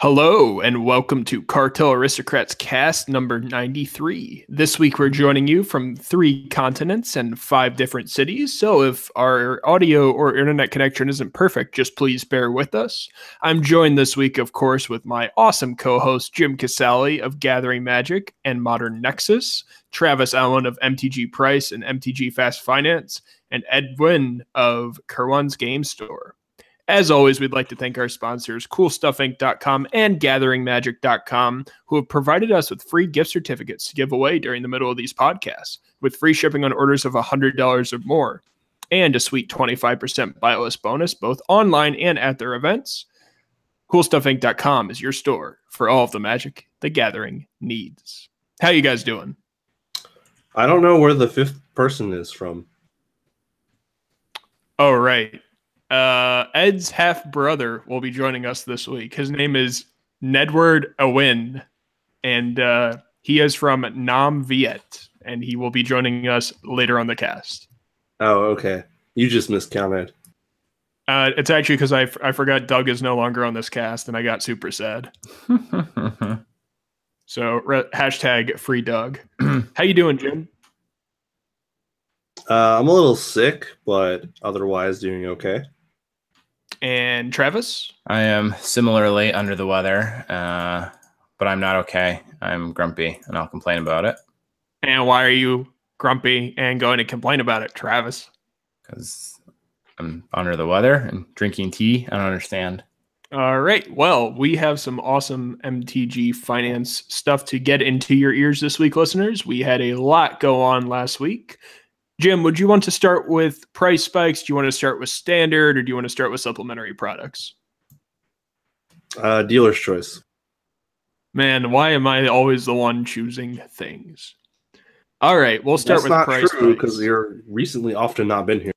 Hello, and welcome to Cartel Aristocrats cast number 93. This week, we're joining you from three continents and five different cities. So, if our audio or internet connection isn't perfect, just please bear with us. I'm joined this week, of course, with my awesome co host, Jim Casale of Gathering Magic and Modern Nexus, Travis Allen of MTG Price and MTG Fast Finance, and Ed Wynn of Kerwan's Game Store. As always, we'd like to thank our sponsors, CoolStuffInc.com and GatheringMagic.com, who have provided us with free gift certificates to give away during the middle of these podcasts, with free shipping on orders of $100 or more, and a sweet 25% buy list bonus, both online and at their events. CoolStuffInc.com is your store for all of the magic the Gathering needs. How you guys doing? I don't know where the fifth person is from. Oh, right. Uh, Ed's half brother will be joining us this week. His name is Nedward Awin, and uh, he is from Nam Viet, and he will be joining us later on the cast. Oh, okay. You just miscounted. Uh, it's actually because I, f- I forgot Doug is no longer on this cast, and I got super sad. so re- hashtag free Doug. How you doing, Jim? Uh, I'm a little sick, but otherwise doing okay. And Travis? I am similarly under the weather, uh, but I'm not okay. I'm grumpy and I'll complain about it. And why are you grumpy and going to complain about it, Travis? Because I'm under the weather and drinking tea. I don't understand. All right. Well, we have some awesome MTG finance stuff to get into your ears this week, listeners. We had a lot go on last week. Jim, would you want to start with price spikes? Do you want to start with standard or do you want to start with supplementary products? Uh, dealer's choice. Man, why am I always the one choosing things? All right, we'll start That's with not price true spikes. because you're recently often not been here.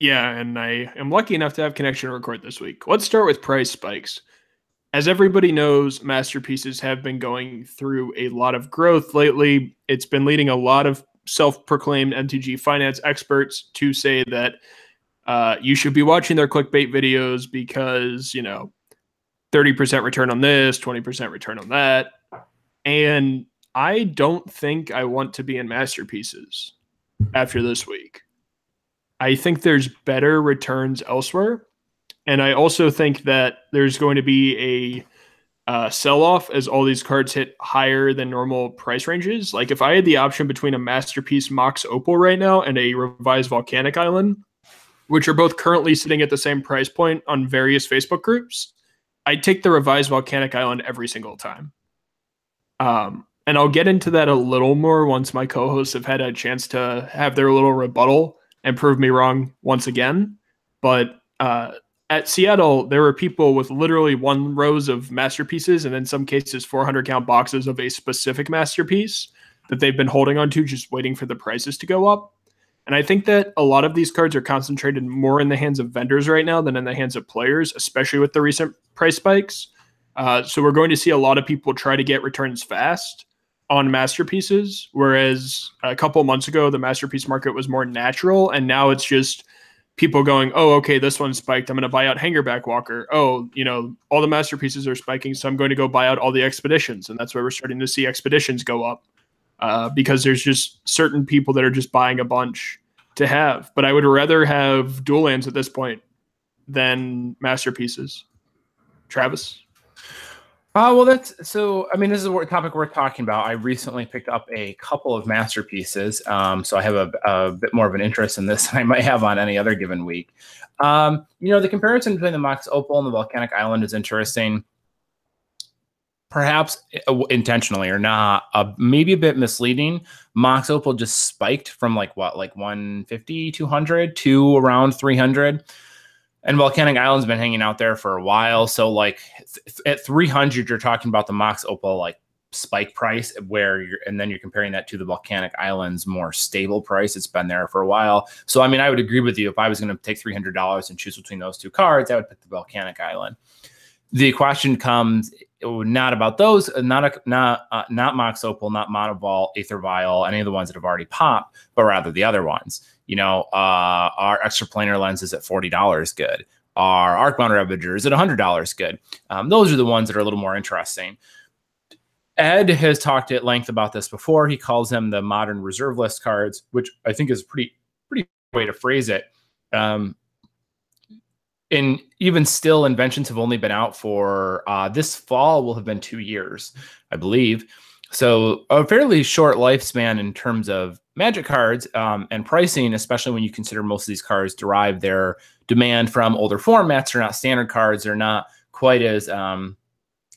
Yeah, and I am lucky enough to have connection to record this week. Let's start with price spikes. As everybody knows, masterpieces have been going through a lot of growth lately. It's been leading a lot of self-proclaimed MTG finance experts to say that uh, you should be watching their clickbait videos because you know 30% return on this, 20% return on that, and I don't think I want to be in masterpieces after this week. I think there's better returns elsewhere. And I also think that there's going to be a uh, sell off as all these cards hit higher than normal price ranges. Like if I had the option between a Masterpiece Mox Opal right now and a revised Volcanic Island, which are both currently sitting at the same price point on various Facebook groups, I'd take the revised Volcanic Island every single time. Um, and I'll get into that a little more once my co hosts have had a chance to have their little rebuttal and prove me wrong once again. But uh, at Seattle, there were people with literally one rows of masterpieces and in some cases 400 count boxes of a specific masterpiece that they've been holding on to, just waiting for the prices to go up. And I think that a lot of these cards are concentrated more in the hands of vendors right now than in the hands of players, especially with the recent price spikes. Uh, so we're going to see a lot of people try to get returns fast on masterpieces, whereas a couple months ago the masterpiece market was more natural, and now it's just people going, "Oh, okay, this one spiked. I'm going to buy out Hangerback Walker. Oh, you know, all the masterpieces are spiking, so I'm going to go buy out all the expeditions." And that's why we're starting to see expeditions go up uh, because there's just certain people that are just buying a bunch to have. But I would rather have dual lands at this point than masterpieces. Travis. Uh, well, that's so. I mean, this is a topic we're talking about. I recently picked up a couple of masterpieces, um, so I have a, a, bit more of an interest in this than I might have on any other given week. Um, you know, the comparison between the Mox Opal and the Volcanic Island is interesting. Perhaps uh, intentionally or not, uh, maybe a bit misleading. Mox Opal just spiked from like what, like 150, 200 to around 300 and volcanic island's been hanging out there for a while. So like th- at 300 you're talking about the mox opal like spike price where you're and then you're comparing that to the volcanic island's more stable price. It's been there for a while. So i mean i would agree with you. If i was going to take $300 and choose between those two cards i would pick the volcanic island. The question comes not about those not a, not uh, not mox opal not monovol aether vial any of the ones that have already popped but rather the other ones you know, uh, our Extraplanar Lens is at $40 good. Are Arcbound Ravagers at $100 good? Um, those are the ones that are a little more interesting. Ed has talked at length about this before. He calls them the modern reserve list cards, which I think is pretty pretty way to phrase it. Um, and even still, inventions have only been out for uh, this fall will have been two years, I believe. So a fairly short lifespan in terms of magic cards um, and pricing, especially when you consider most of these cards derive their demand from older formats. They're not standard cards. They're not quite as um,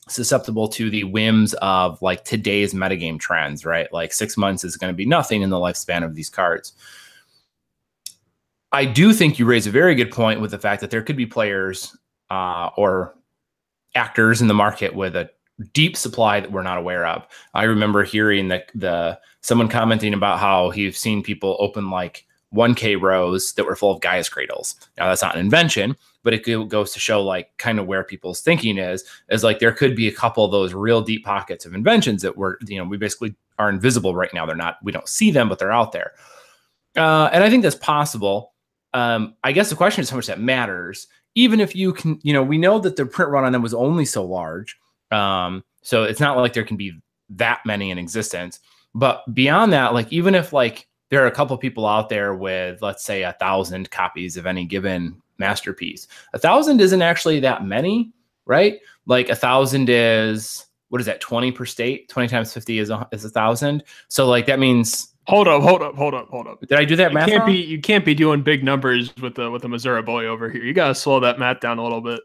susceptible to the whims of like today's metagame trends, right? Like six months is going to be nothing in the lifespan of these cards. I do think you raise a very good point with the fact that there could be players uh, or actors in the market with a deep supply that we're not aware of. I remember hearing the the someone commenting about how he's seen people open like 1K rows that were full of Gaea's cradles. Now that's not an invention, but it goes to show like kind of where people's thinking is. Is like there could be a couple of those real deep pockets of inventions that were you know we basically are invisible right now. They're not we don't see them, but they're out there. Uh, and I think that's possible. Um, I guess the question is how much that matters. Even if you can, you know, we know that the print run on them was only so large. Um, so it's not like there can be that many in existence. But beyond that, like even if like there are a couple people out there with let's say a thousand copies of any given masterpiece, a thousand isn't actually that many, right? Like a thousand is what is that 20 per state 20 times 50 is a, is a thousand so like that means hold up hold up hold up hold up did i do that you math can't wrong? be you can't be doing big numbers with the with the missouri boy over here you gotta slow that math down a little bit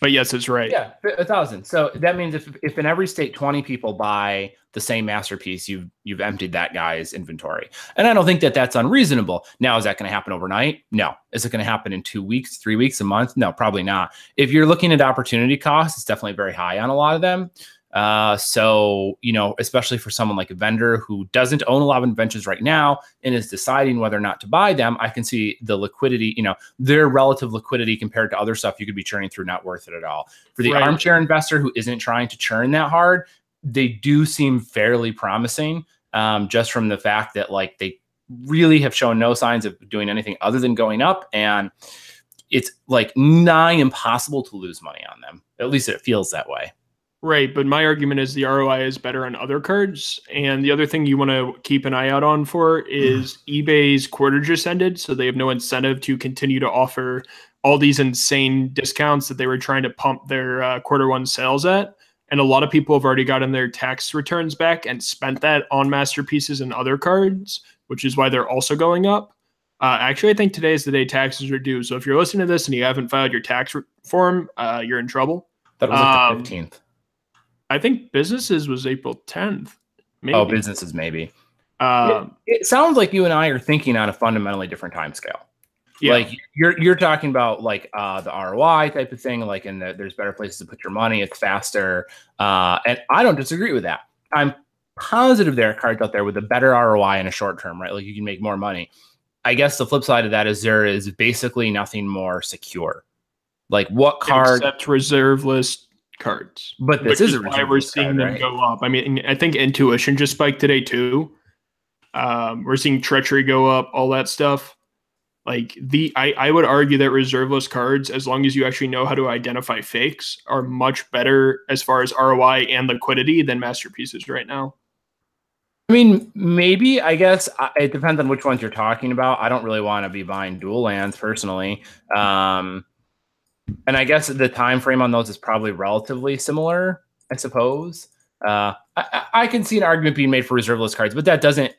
but yes, it's right. Yeah, a thousand. So that means if, if in every state twenty people buy the same masterpiece, you've you've emptied that guy's inventory. And I don't think that that's unreasonable. Now, is that going to happen overnight? No. Is it going to happen in two weeks, three weeks, a month? No, probably not. If you're looking at opportunity costs, it's definitely very high on a lot of them. Uh, so, you know, especially for someone like a vendor who doesn't own a lot of inventions right now and is deciding whether or not to buy them, I can see the liquidity, you know, their relative liquidity compared to other stuff you could be churning through not worth it at all. For the Right. armchair investor who isn't trying to churn that hard, they do seem fairly promising um, just from the fact that like they really have shown no signs of doing anything other than going up and it's like nigh impossible to lose money on them. At least it feels that way. Right, but my argument is the ROI is better on other cards. And the other thing you want to keep an eye out on for is eBay's quarter just ended, so they have no incentive to continue to offer all these insane discounts that they were trying to pump their uh, quarter one sales at. And a lot of people have already gotten their tax returns back and spent that on masterpieces and other cards, which is why they're also going up. Uh, actually, I think today is the day taxes are due. So if you're listening to this and you haven't filed your tax re- form, uh, you're in trouble. That was like Um, the fifteenth. I think businesses was April 10th. Maybe. Oh, businesses maybe. Uh, It sounds like you and I are thinking on a fundamentally different time scale. yeah. Like you're you're talking about like uh, the ROI type of thing, like in the, there's better places to put your money, it's faster, uh, and I don't disagree with that. I'm positive there are cards out there with a better ROI in a short term, right? Like you can make more money. I guess the flip side of that is there is basically nothing more secure. Like what card? except reserve list cards. But this is is why we're seeing card, them right? go up. I mean, I think intuition just spiked today too. Um, we're seeing treachery go up, all that stuff. Like the, I, I would argue that reserve list cards, as long as you actually know how to identify fakes, are much better as far as ROI and liquidity than masterpieces right now. I mean, maybe I guess it depends on which ones you're talking about. I don't really want to be buying dual lands personally, um, and I guess the time frame on those is probably relatively similar. I suppose uh, I, I can see an argument being made for reserve list cards, but that doesn't.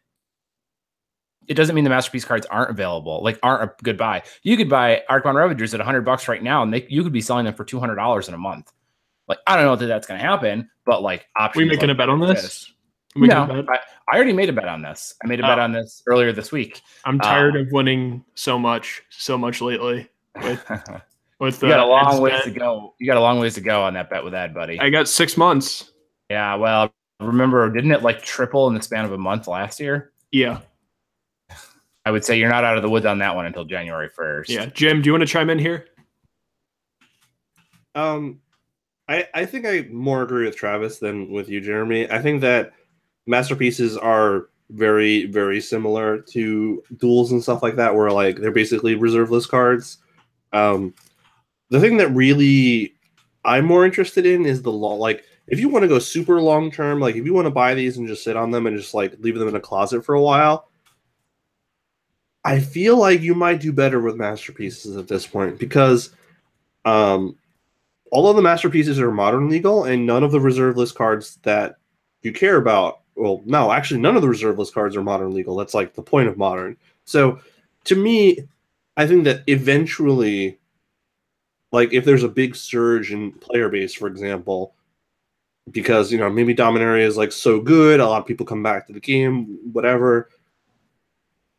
It doesn't mean the masterpiece cards aren't available, like aren't a good buy. You could buy Arcbound Ravagers at 100 bucks right now, and they, you could be selling them for 200 dollars in a month. Like I don't know that that's going to happen, but like options. we making like a bet on this? We No? I, I already made a bet on this. I made a bet Oh. on this earlier this week. I'm tired Uh, of winning so much, so much lately. With the got a long ways bet. to go. You got a long ways to go on that bet with Ed, buddy. I got six months. yeah, well, remember, didn't it like triple in the span of a month last year? Yeah, I would say you're not out of the woods on that one until January 1st. yeah. Jim, do you want to chime in here? Um, I I think I more agree with Travis than with you, Jeremy. I think that masterpieces are very very similar to duels and stuff like that, where like they're basically reserve list cards. Um, the thing that really I'm more interested in is the law. Like, if you want to go super long term, like if you want to buy these and just sit on them and just like leave them in a closet for a while, I feel like you might do better with masterpieces at this point because um, all of the masterpieces are modern legal, and none of the reserve list cards that you care about. Well, no, actually, none of the reserve list cards are modern legal. That's like the point of modern. So, to me, I think that eventually, like if there's a big surge in player base, for example, because you know maybe Dominaria is like so good, a lot of people come back to the game, whatever.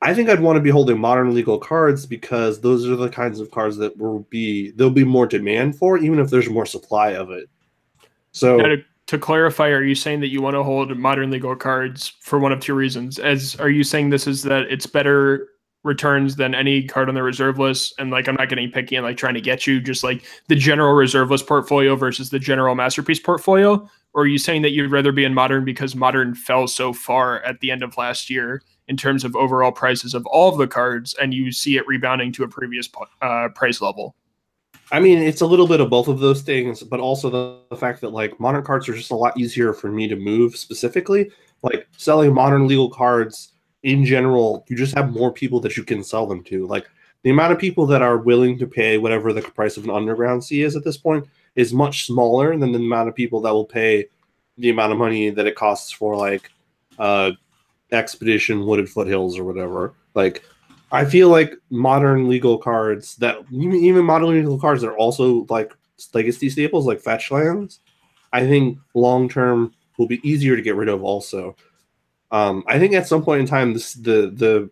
I think I'd want to be holding modern legal cards because those are the kinds of cards that will be there'll be more demand for, even if there's more supply of it. So to, to clarify, are you saying that you want to hold modern legal cards for one of two reasons? As are you saying this is that it's better returns than any card on the reserve list? And like I'm not getting picky and like trying to get you just like the general reserve list portfolio versus the general masterpiece portfolio? Or are you saying that you'd rather be in modern because modern fell so far at the end of last year in terms of overall prices of all of the cards and you see it rebounding to a previous uh, price level? I mean, it's a little bit of both of those things, but also the, the, fact that like modern cards are just a lot easier for me to move specifically. Like selling modern legal cards in general, you just have more people that you can sell them to. Like the amount of people that are willing to pay whatever the price of an underground sea is at this point is much smaller than the amount of people that will pay the amount of money that it costs for like uh expedition wooded foothills or whatever. Like I feel like modern legal cards that even modern legal cards that are also like legacy staples like fetch lands, I think long term will be easier to get rid of also. Um, I think at some point in time this the the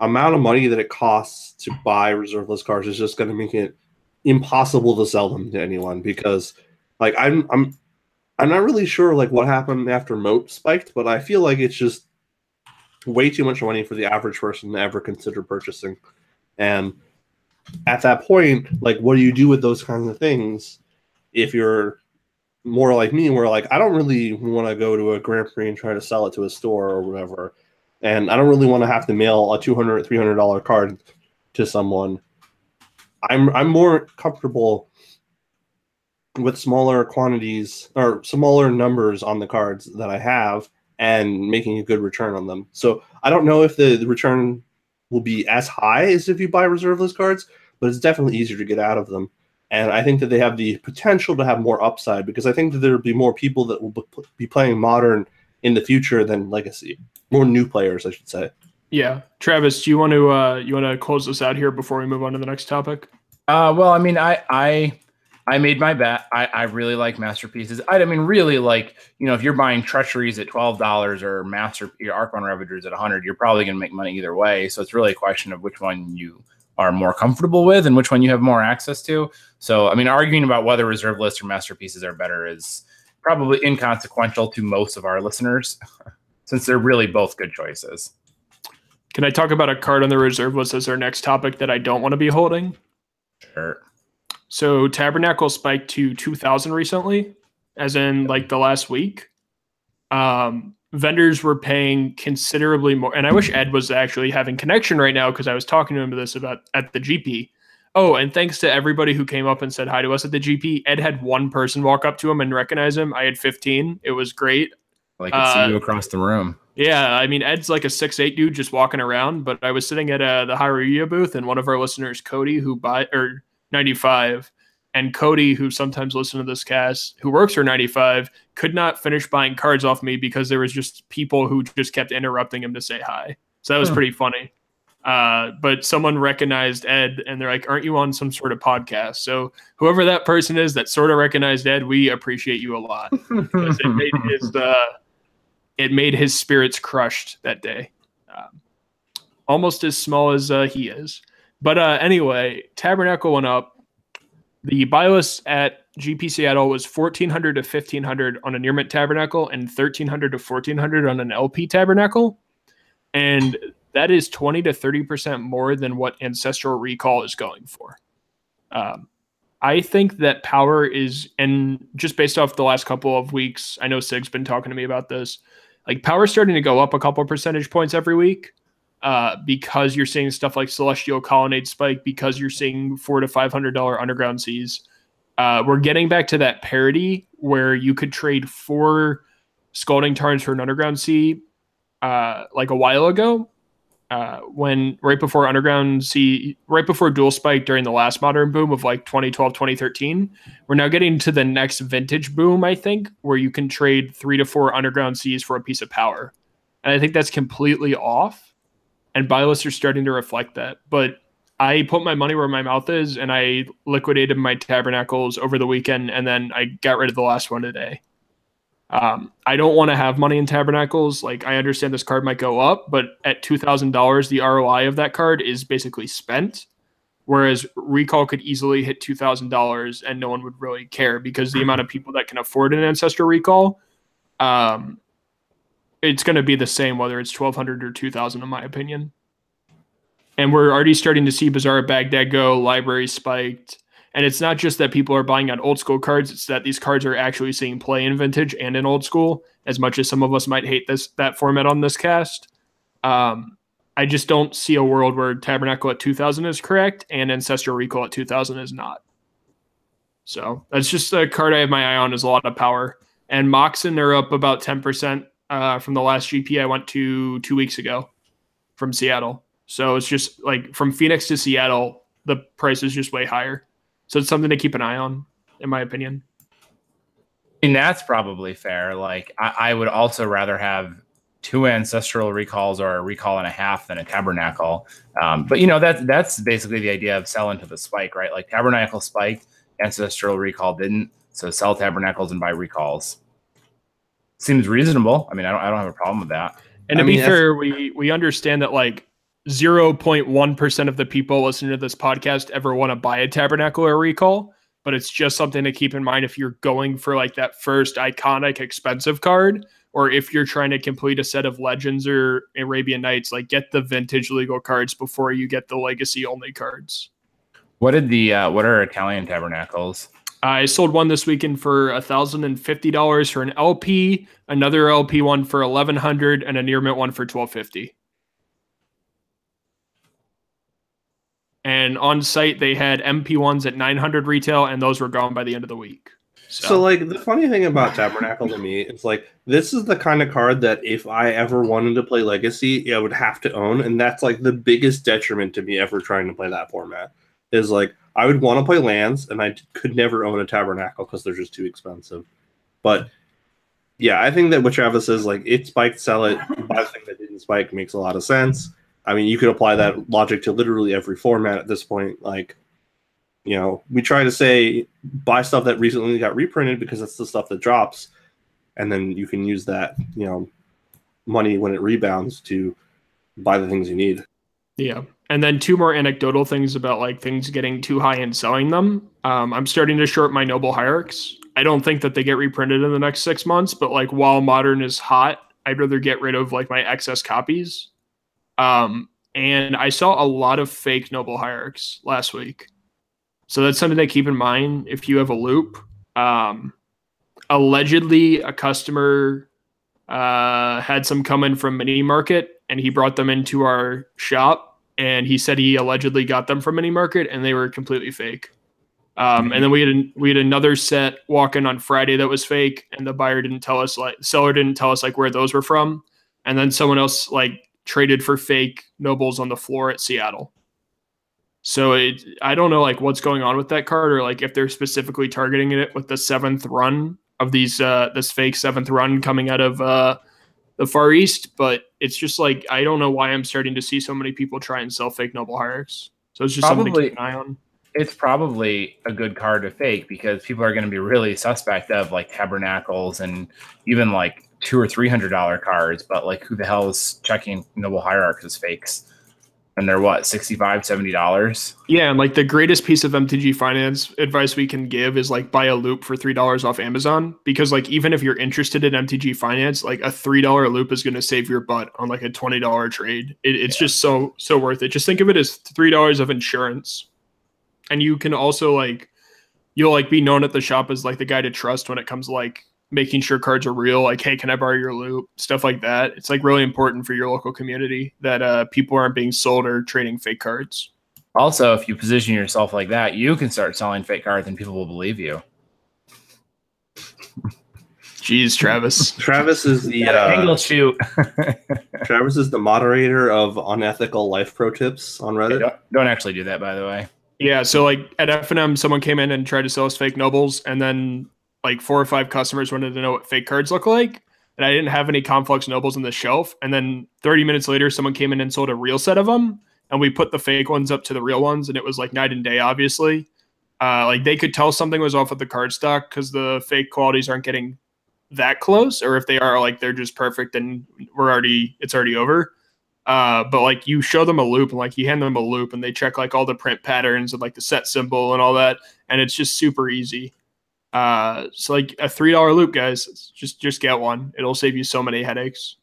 amount of money that it costs to buy reserve list cards is just going to make it impossible to sell them to anyone because like I'm I'm I'm not really sure like what happened after moat spiked, but I feel like it's just way too much money for the average person to ever consider purchasing. And at that point, like, what do you do with those kinds of things if you're more like me, where like I don't really want to go to a Grand Prix and try to sell it to a store or whatever, and I don't really want to have to mail a 200 300 dollar card to someone. I'm I'm more comfortable with smaller quantities or smaller numbers on the cards that I have and making a good return on them. So I don't know if the, the return will be as high as if you buy reserve list cards, but it's definitely easier to get out of them. And I think that they have the potential to have more upside because I think that there'll be more people that will be playing modern in the future than legacy. More new players, I should say. Yeah, Travis, do you want to uh, you want to close this out here before we move on to the next topic? Uh, well, I mean, I I I made my bet. I, I really like masterpieces. I, I, mean, really like you know, if you're buying treacheries at twelve dollars or master your Arcbound Ravagers at hundred, you're probably going to make money either way. So it's really a question of which one you are more comfortable with and which one you have more access to. So I mean, arguing about whether reserve lists or masterpieces are better is probably inconsequential to most of our listeners, since they're really both good choices. Can I talk about a card on the reserve list as our next topic that I don't want to be holding? Sure. So Tabernacle spiked to 2000 recently, as in like the last week. Um, vendors were paying considerably more. And I wish Ed was actually having connection right now because I was talking to him about this about at the GP. Oh, and thanks to everybody who came up and said hi to us at the GP. Ed had one person walk up to him and recognize him. I had 15. It was great. I could see uh, you across the room. Yeah, I mean Ed's like a six eight dude just walking around. But I was sitting at uh, the Hareruya booth, and one of our listeners, Cody, who buy or 95 and Cody, who sometimes listen to this cast, who works for 95, could not finish buying cards off me because there was just people who just kept interrupting him to say hi. So that was pretty funny. Uh, but someone recognized Ed and they're like, aren't you on some sort of podcast? So whoever that person is that sort of recognized Ed, we appreciate you a lot. it made his uh, it made his spirits crushed that day. Um, almost as small as uh, he is. But uh, anyway, Tabernacle went up. The list at GP Seattle was 1400 to 1500 on a near mint Tabernacle and 1300 to 1400 on an LP Tabernacle. And that is 20 to 30% more than what Ancestral Recall is going for. Um, I think that power is, and just based off the last couple of weeks, I know Sig's been talking to me about this. like power's starting to go up a couple percentage points every week uh, because you're seeing stuff like Celestial Colonnade spike, because you're seeing four to five hundred dollar underground seas. Uh, we're getting back to that parity where you could trade four scalding tarns for an underground sea uh, like a while ago, uh, when right before underground sea right before dual spike during the last modern boom of like 2012 2013 we're now getting to the next vintage boom i think where you can trade three to four underground seas for a piece of power and i think that's completely off and buy lists are starting to reflect that but i put my money where my mouth is and i liquidated my tabernacles over the weekend and then i got rid of the last one today um, I don't want to have money in tabernacles. Like I understand this card might go up, but at two thousand dollars, the ROI of that card is basically spent. Whereas recall could easily hit two thousand dollars and no one would really care because the amount of people that can afford an ancestral recall, um, it's going to be the same whether it's twelve hundred or two thousand, in my opinion. And we're already starting to see Bazaar Baghdad go, library spiked. And it's not just that people are buying on old school cards; it's that these cards are actually seeing play in vintage and in old school. As much as some of us might hate this that format on this cast, um, I just don't see a world where Tabernacle at 2000 is correct and Ancestral Recall at 2000 is not. So that's just a card I have my eye on. Is a lot of power. And Moxen are up about 10% uh, from the last GP I went to two weeks ago from Seattle. So it's just like from Phoenix to Seattle, the price is just way higher. So it's something to keep an eye on, in my opinion. I mean, that's probably fair. Like, I, I would also rather have two ancestral recalls or a recall and a half than a tabernacle. Um, but you know, that's that's basically the idea of selling to the spike, right? Like tabernacle spiked, ancestral recall didn't. So sell tabernacles and buy recalls. Seems reasonable. I mean, I don't I don't have a problem with that. And to I be mean, that's- fair, we we understand that like 0.1% of the people listening to this podcast ever want to buy a tabernacle or a recall, but it's just something to keep in mind if you're going for like that first iconic expensive card or if you're trying to complete a set of legends or Arabian Nights, like get the vintage legal cards before you get the legacy only cards. What did the uh, what are Italian tabernacles? I sold one this weekend for thousand and fifty dollars for an LP, another LP one for eleven hundred, and a near mint one for twelve fifty. And on site, they had MP ones at nine hundred retail, and those were gone by the end of the week. So, like the funny thing about Tabernacle to me is like this is the kind of card that if I ever wanted to play Legacy, I would have to own, and that's like the biggest detriment to me ever trying to play that format. Is like I would want to play lands, and I could never own a Tabernacle because they're just too expensive. But yeah, I think that what Travis says, like it spiked, sell it, buy thing that didn't spike, makes a lot of sense. I mean, you could apply that logic to literally every format at this point. Like, you know, we try to say buy stuff that recently got reprinted because that's the stuff that drops, and then you can use that, you know, money when it rebounds to buy the things you need. Yeah. And then two more anecdotal things about like things getting too high and selling them. Um, I'm starting to short my Noble Hierarchs. I don't think that they get reprinted in the next six months, but like while modern is hot, I'd rather get rid of like my excess copies. Um, and I saw a lot of fake Noble Hierarchs last week. So that's something to keep in mind if you have a loupe. Um, allegedly, a customer uh, had some come in from Mini Market and he brought them into our shop and he said he allegedly got them from Mini Market and they were completely fake. Um, and then we had an, we had another set walk in on Friday that was fake, and the buyer didn't tell us like seller didn't tell us like where those were from, and then someone else like traded for fake nobles on the floor at Seattle. So it I don't know like what's going on with that card or like if they're specifically targeting it with the seventh run of these uh this fake seventh run coming out of uh the Far East, but it's just like I don't know why I'm starting to see so many people try and sell fake noble hierarchs. So it's just something to Probably- keep an eye on. It's probably a good card to fake because people are going to be really suspect of like tabernacles and even like two or three hundred dollar cards. But like, who the hell is checking Noble Hierarchs as fakes? And they're what 65 70 dollars. Yeah, and like the greatest piece of MTG finance advice we can give is like buy a loupe for three dollars off Amazon because like even if you're interested in MTG finance, like a three dollar loupe is going to save your butt on like a twenty dollar trade. It, it's just so so worth it. Just think of it as three dollars of insurance, and you can also like you'll like be known at the shop as like the guy to trust when it comes to like making sure cards are real. Like, hey, can I borrow your loupe? Stuff like that. It's like really important for your local community that uh, people aren't being sold or trading fake cards. Also, if you position yourself like that, you can start selling fake cards and people will believe you. Jeez, Travis. Travis is the Yeah, uh, angle shoot. Travis is the moderator of unethical life pro tips on Reddit. don't, don't actually do that, by the way. Yeah, so like at FNM, someone came in and tried to sell us fake nobles, and then like four or five customers wanted to know what fake cards look like, and I didn't have any Conflux nobles on the shelf. And then 30 minutes later, someone came in and sold a real set of them, and we put the fake ones up to the real ones, and it was like night and day, obviously. Uh, like they could tell something was off with the card stock because the fake qualities aren't getting that close, or if they are, like they're just perfect, and we're already it's already over. Uh, but like you show them a loupe and like you hand them a loupe and they check like all the print patterns and like the set symbol and all that, and it's just super easy. Uh, so like a three dollar loupe, guys, just just get one. It'll save you so many headaches.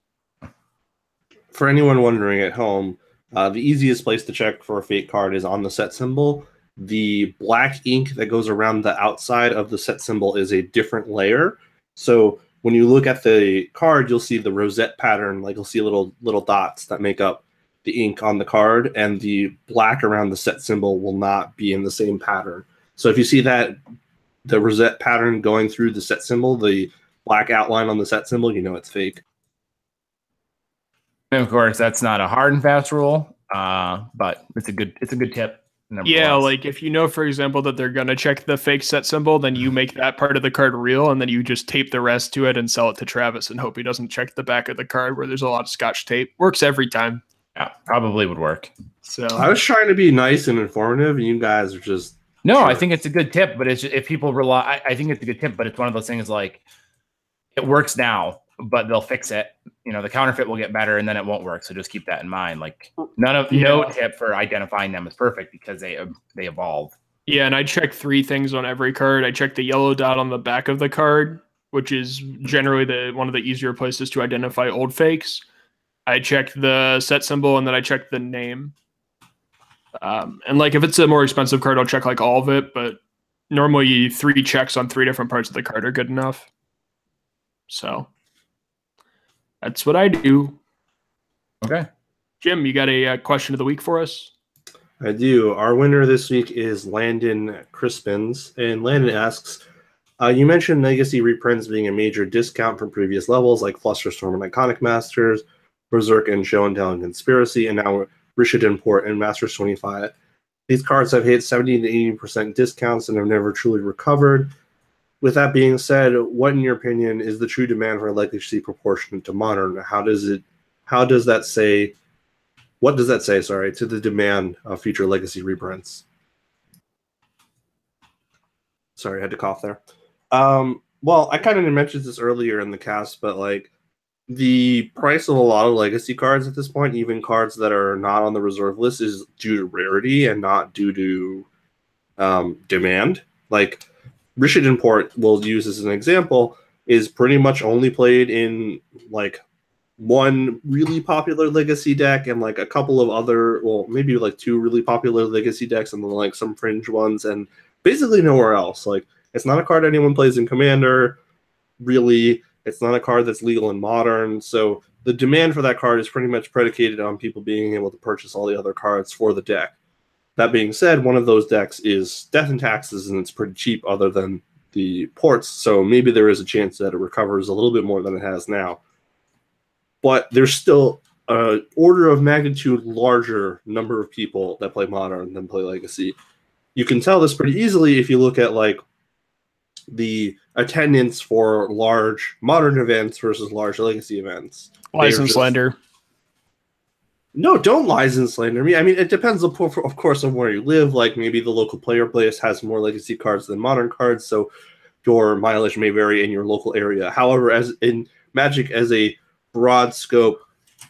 For anyone wondering at home, uh, the easiest place to check for a fake card is on the set symbol. The black ink that goes around the outside of the set symbol is a different layer. So when you look at the card, you'll see the rosette pattern, like you'll see little little dots that make up the ink on the card, and the black around the set symbol will not be in the same pattern. So if you see that the rosette pattern going through the set symbol, the black outline on the set symbol, you know it's fake. And of course, that's not a hard and fast rule, uh, but it's a good it's a good tip. Yeah, like if you know, for example, that they're gonna check the fake set symbol, then you make that part of the card real, and then you just tape the rest to it and sell it to Travis, and hope he doesn't check the back of the card where there's a lot of Scotch tape. Works every time. yeah, probably would work. So I was trying to be nice and informative, and you guys are just No, I think it's a good tip, but it's just, if people rely, I, I think it's a good tip, but it's one of those things like it works now, but they'll fix it. You know, the counterfeit will get better, and then it won't work. So just keep that in mind. Like none of no tip for identifying them is perfect because they um, they evolve. Yeah, and I check three things on every card. I check the yellow dot on the back of the card, which is generally the one of the easier places to identify old fakes. I check the set symbol and then I check the name. Um, and like if it's a more expensive card, I'll check like all of it, but normally three checks on three different parts of the card are good enough. So that's what I do. Okay. Jim, you got a, uh question of the week for us? I do. Our winner this week is Landon Crispins, and Landon asks, uh, "You mentioned legacy reprints being a major discount from previous levels like Flusterstorm and Iconic Masters, Berserk and Show and Tell and Conspiracy, and now Rishadan Port and Masters 25. These cards have hit 70 to 80 percent discounts and have never truly recovered. With that being said, what, in your opinion, is the true demand for a legacy proportionate to modern? How does it? How does that say?" what does that say sorry to the demand of future legacy reprints sorry i had to cough there um, well i kind of mentioned this earlier in the cast but like the price of a lot of legacy cards at this point even cards that are not on the reserve list is due to rarity and not due to um, demand. Like Rishadan Port we'll use as an example is pretty much only played in like one really popular legacy deck and like a couple of other well maybe like two really popular legacy decks and then like some fringe ones and basically nowhere else. Like it's not a card anyone plays in commander really it's not a card that's legal in modern so the demand for that card is pretty much predicated on people being able to purchase all the other cards for the deck that being said one of those decks is death and taxes and it's pretty cheap other than the ports so maybe there is a chance that it recovers a little bit more than it has now but there's still a order of magnitude larger number of people that play modern than play legacy. You can tell this pretty easily if you look at like the attendance for large modern events versus large legacy events. License just- lender. No, don't license slander me. I mean, it depends, of course, of course, on where you live. Like maybe the local player base has more legacy cards than modern cards, so your mileage may vary in your local area. However, as in Magic, as a broad scope,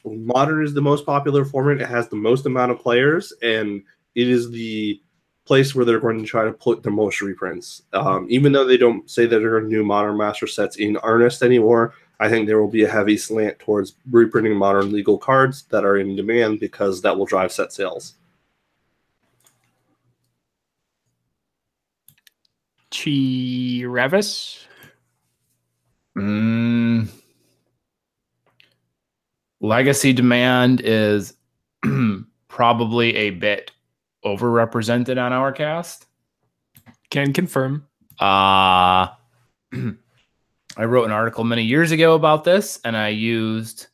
modern is the most popular format. It has the most amount of players, and it is the place where they're going to try to put the most reprints. Um, even though they don't say that they're going to do modern master sets in earnest anymore, I think there will be a heavy slant towards reprinting modern legal cards that are in demand because that will drive set sales. Chi Revis. Mm, legacy demand is probably a bit overrepresented on our cast. Can confirm. Uh I wrote an article many years ago about this, and I used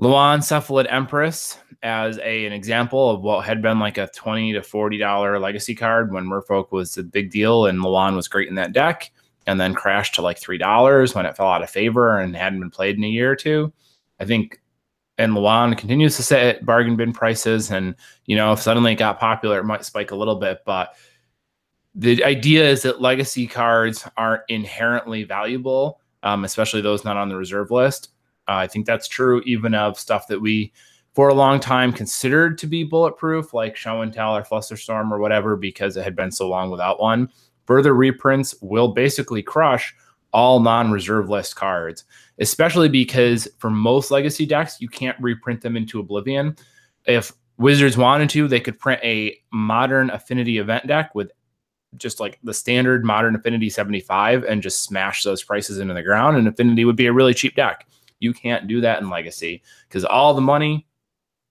Llawan Cephalid Empress as a, an example of what had been like a 20 to $40 legacy card when Merfolk was a big deal and Llawan was great in that deck, and then crashed to like $3 when it fell out of favor and hadn't been played in a year or two. I think and Llawan continues to set bargain bin prices. And, you know, if suddenly it got popular, it might spike a little bit. But the idea is that legacy cards aren't inherently valuable, um, especially those not on the reserve list. Uh, I think that's true even of stuff that we, for a long time, considered to be bulletproof, like Show and Tell or Flusterstorm or whatever, because it had been so long without one. Further reprints will basically crush all non-reserve list cards, especially because for most legacy decks, you can't reprint them into Oblivion. If Wizards wanted to, they could print a modern affinity event deck with just like the standard modern affinity 75 and just smash those prices into the ground and affinity would be a really cheap deck you can't do that in legacy because all the money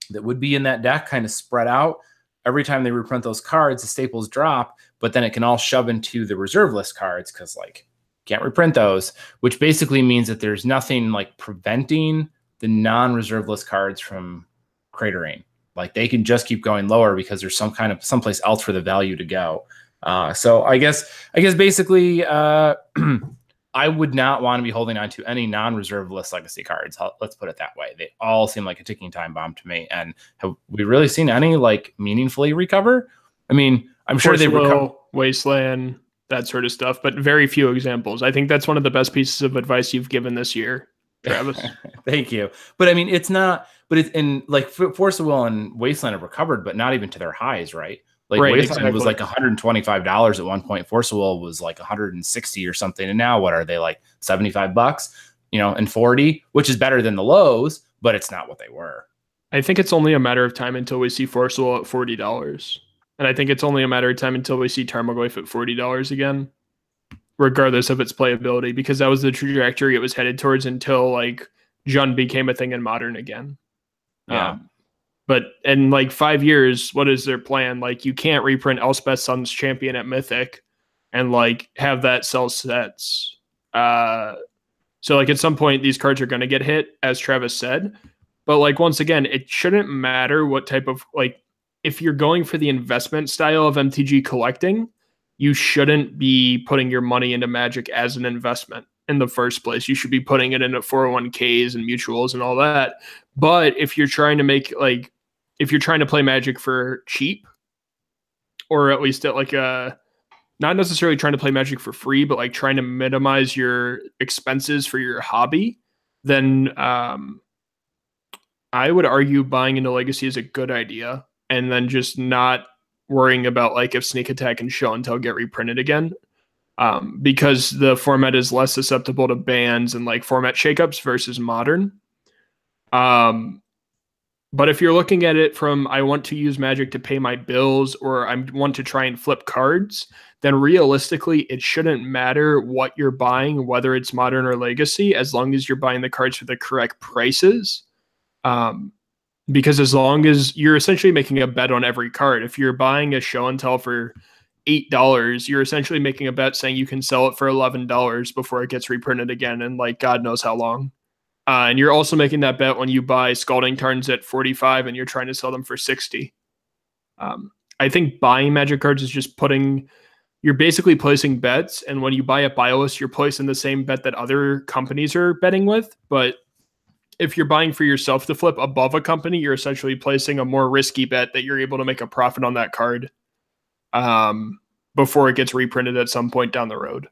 that would be in that deck kind of spread out every time they reprint those cards the staples drop but then it can all shove into the reserve list cards because like can't reprint those which basically means that there's nothing like preventing the non-reserve list cards from cratering like they can just keep going lower because there's some kind of someplace else for the value to go uh, so I guess I guess basically uh, I would not want to be holding on to any non-reserve list legacy cards. Let's put it that way. They all seem like a ticking time bomb to me. And have we really seen any like meaningfully recover? I mean, I'm sure they recover wasteland that sort of stuff, but very few examples. I think that's one of the best pieces of advice you've given this year, Travis. Thank you. But I mean, it's not. But it's in like Force of Will and Wasteland have recovered, but not even to their highs, right? Like right, Wasteland exactly. was like $125 at one point. Force of Will was like 160 or something. And now what are they like 75 bucks, you know, and 40, which is better than the lows, but it's not what they were. I think it's only a matter of time until we see Force of Will at $40. And I think it's only a matter of time until we see Tarmogoyf at $40 again, regardless of its playability, because that was the trajectory it was headed towards until like Jund became a thing in modern again. Yeah. Um, but in like five years, what is their plan? Like you can't reprint Elspeth Sun's champion at Mythic and like have that sell sets. Uh so like at some point these cards are gonna get hit, as Travis said. But like once again, it shouldn't matter what type of like if you're going for the investment style of MTG collecting, you shouldn't be putting your money into Magic as an investment in the first place. You should be putting it into 401ks and mutuals and all that. But if you're trying to make like if you're trying to play Magic for cheap, or at least at like a not necessarily trying to play Magic for free, but like trying to minimize your expenses for your hobby, then um, I would argue buying into Legacy is a good idea, and then just not worrying about like if Sneak Attack and Show and Tell get reprinted again. Um, because the format is less susceptible to bans and like format shakeups versus modern. Um, but if you're looking at it from I want to use magic to pay my bills or I want to try and flip cards, then realistically it shouldn't matter what you're buying, whether it's modern or legacy, as long as you're buying the cards for the correct prices. Um, because as long as you're essentially making a bet on every card, if you're buying a show and tell for eight dollars, you're essentially making a bet saying you can sell it for eleven dollars before it gets reprinted again, and like God knows how long. Uh, and you're also making that bet when you buy Scalding Tarns at 45 and you're trying to sell them for 60. Um, I think buying magic cards is just putting, you're basically placing bets. And when you buy a buylist, you're placing the same bet that other companies are betting with. But if you're buying for yourself to flip above a company, you're essentially placing a more risky bet that you're able to make a profit on that card um, before it gets reprinted at some point down the road.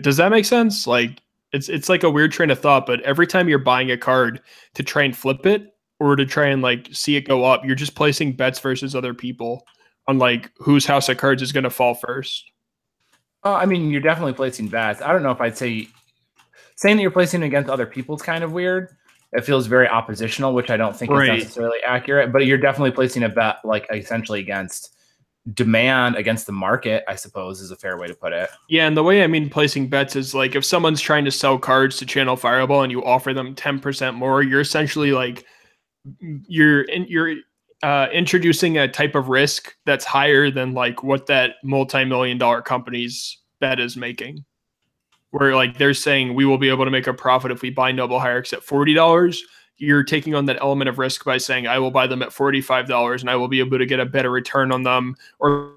Does that make sense? Like, it's it's like a weird train of thought, but every time you're buying a card to try and flip it or to try and like see it go up, you're just placing bets versus other people on like whose house of cards is going to fall first. Oh, I mean, you're definitely placing bets. I don't know if I'd say saying that you're placing against other people is kind of weird. It feels very oppositional, which I don't think right. is necessarily accurate. But you're definitely placing a bet, like essentially against demand against the market, I suppose is a fair way to put it. Yeah, and the way I mean placing bets is like if someone's trying to sell cards to Channel Fireball and you offer them 10% more, you're essentially like you're in, you're uh, introducing a type of risk that's higher than like what that multi-million dollar company's bet is making. Where like they're saying we will be able to make a profit if we buy Noble Hierarchs at forty dollars. You're taking on that element of risk by saying I will buy them at forty five dollars and I will be able to get a better return on them or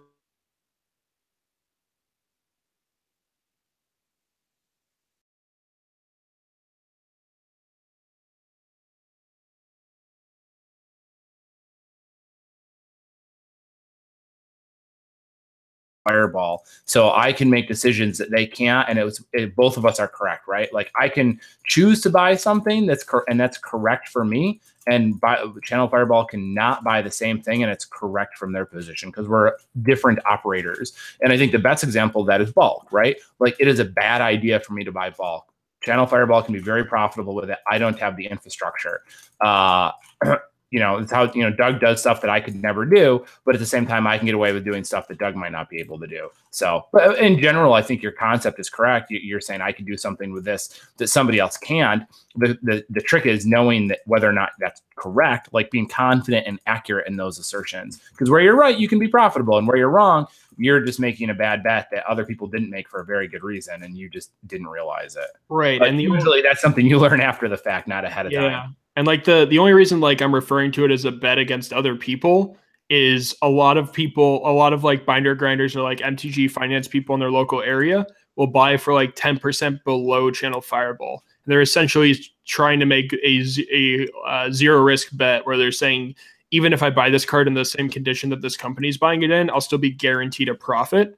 fireball. So i can make decisions that they can't and it was it, both of us are correct right? Like i can choose to buy something that's cor- and that's correct for me and buy, channel fireball cannot buy the same thing and it's correct from their position because we're different operators. And i think the best example of that is bulk right? Like it is a bad idea for me to buy bulk. Channel fireball can be very profitable with it. I don't have the infrastructure. Uh you know, it's how you know Doug does stuff that I could never do, but at the same time, I can get away with doing stuff that Doug might not be able to do. So, but uh, in general, I think your concept is correct. You're saying I can do something with this that somebody else can't. The the, the trick is knowing that whether or not that's correct, like being confident and accurate in those assertions. Because where you're right, you can be profitable, and where you're wrong, you're just making a bad bet that other people didn't make for a very good reason, and you just didn't realize it. Right, but and usually that's something you learn after the fact, not ahead of yeah. time. And like the the only reason like I'm referring to it as a bet against other people is a lot of people, a lot of like binder grinders or like MTG finance people in their local area will buy for like 10% below channel fireball. And they're essentially trying to make a, a uh, zero risk bet where they're saying, even if I buy this card in the same condition that this company's buying it in, I'll still be guaranteed a profit.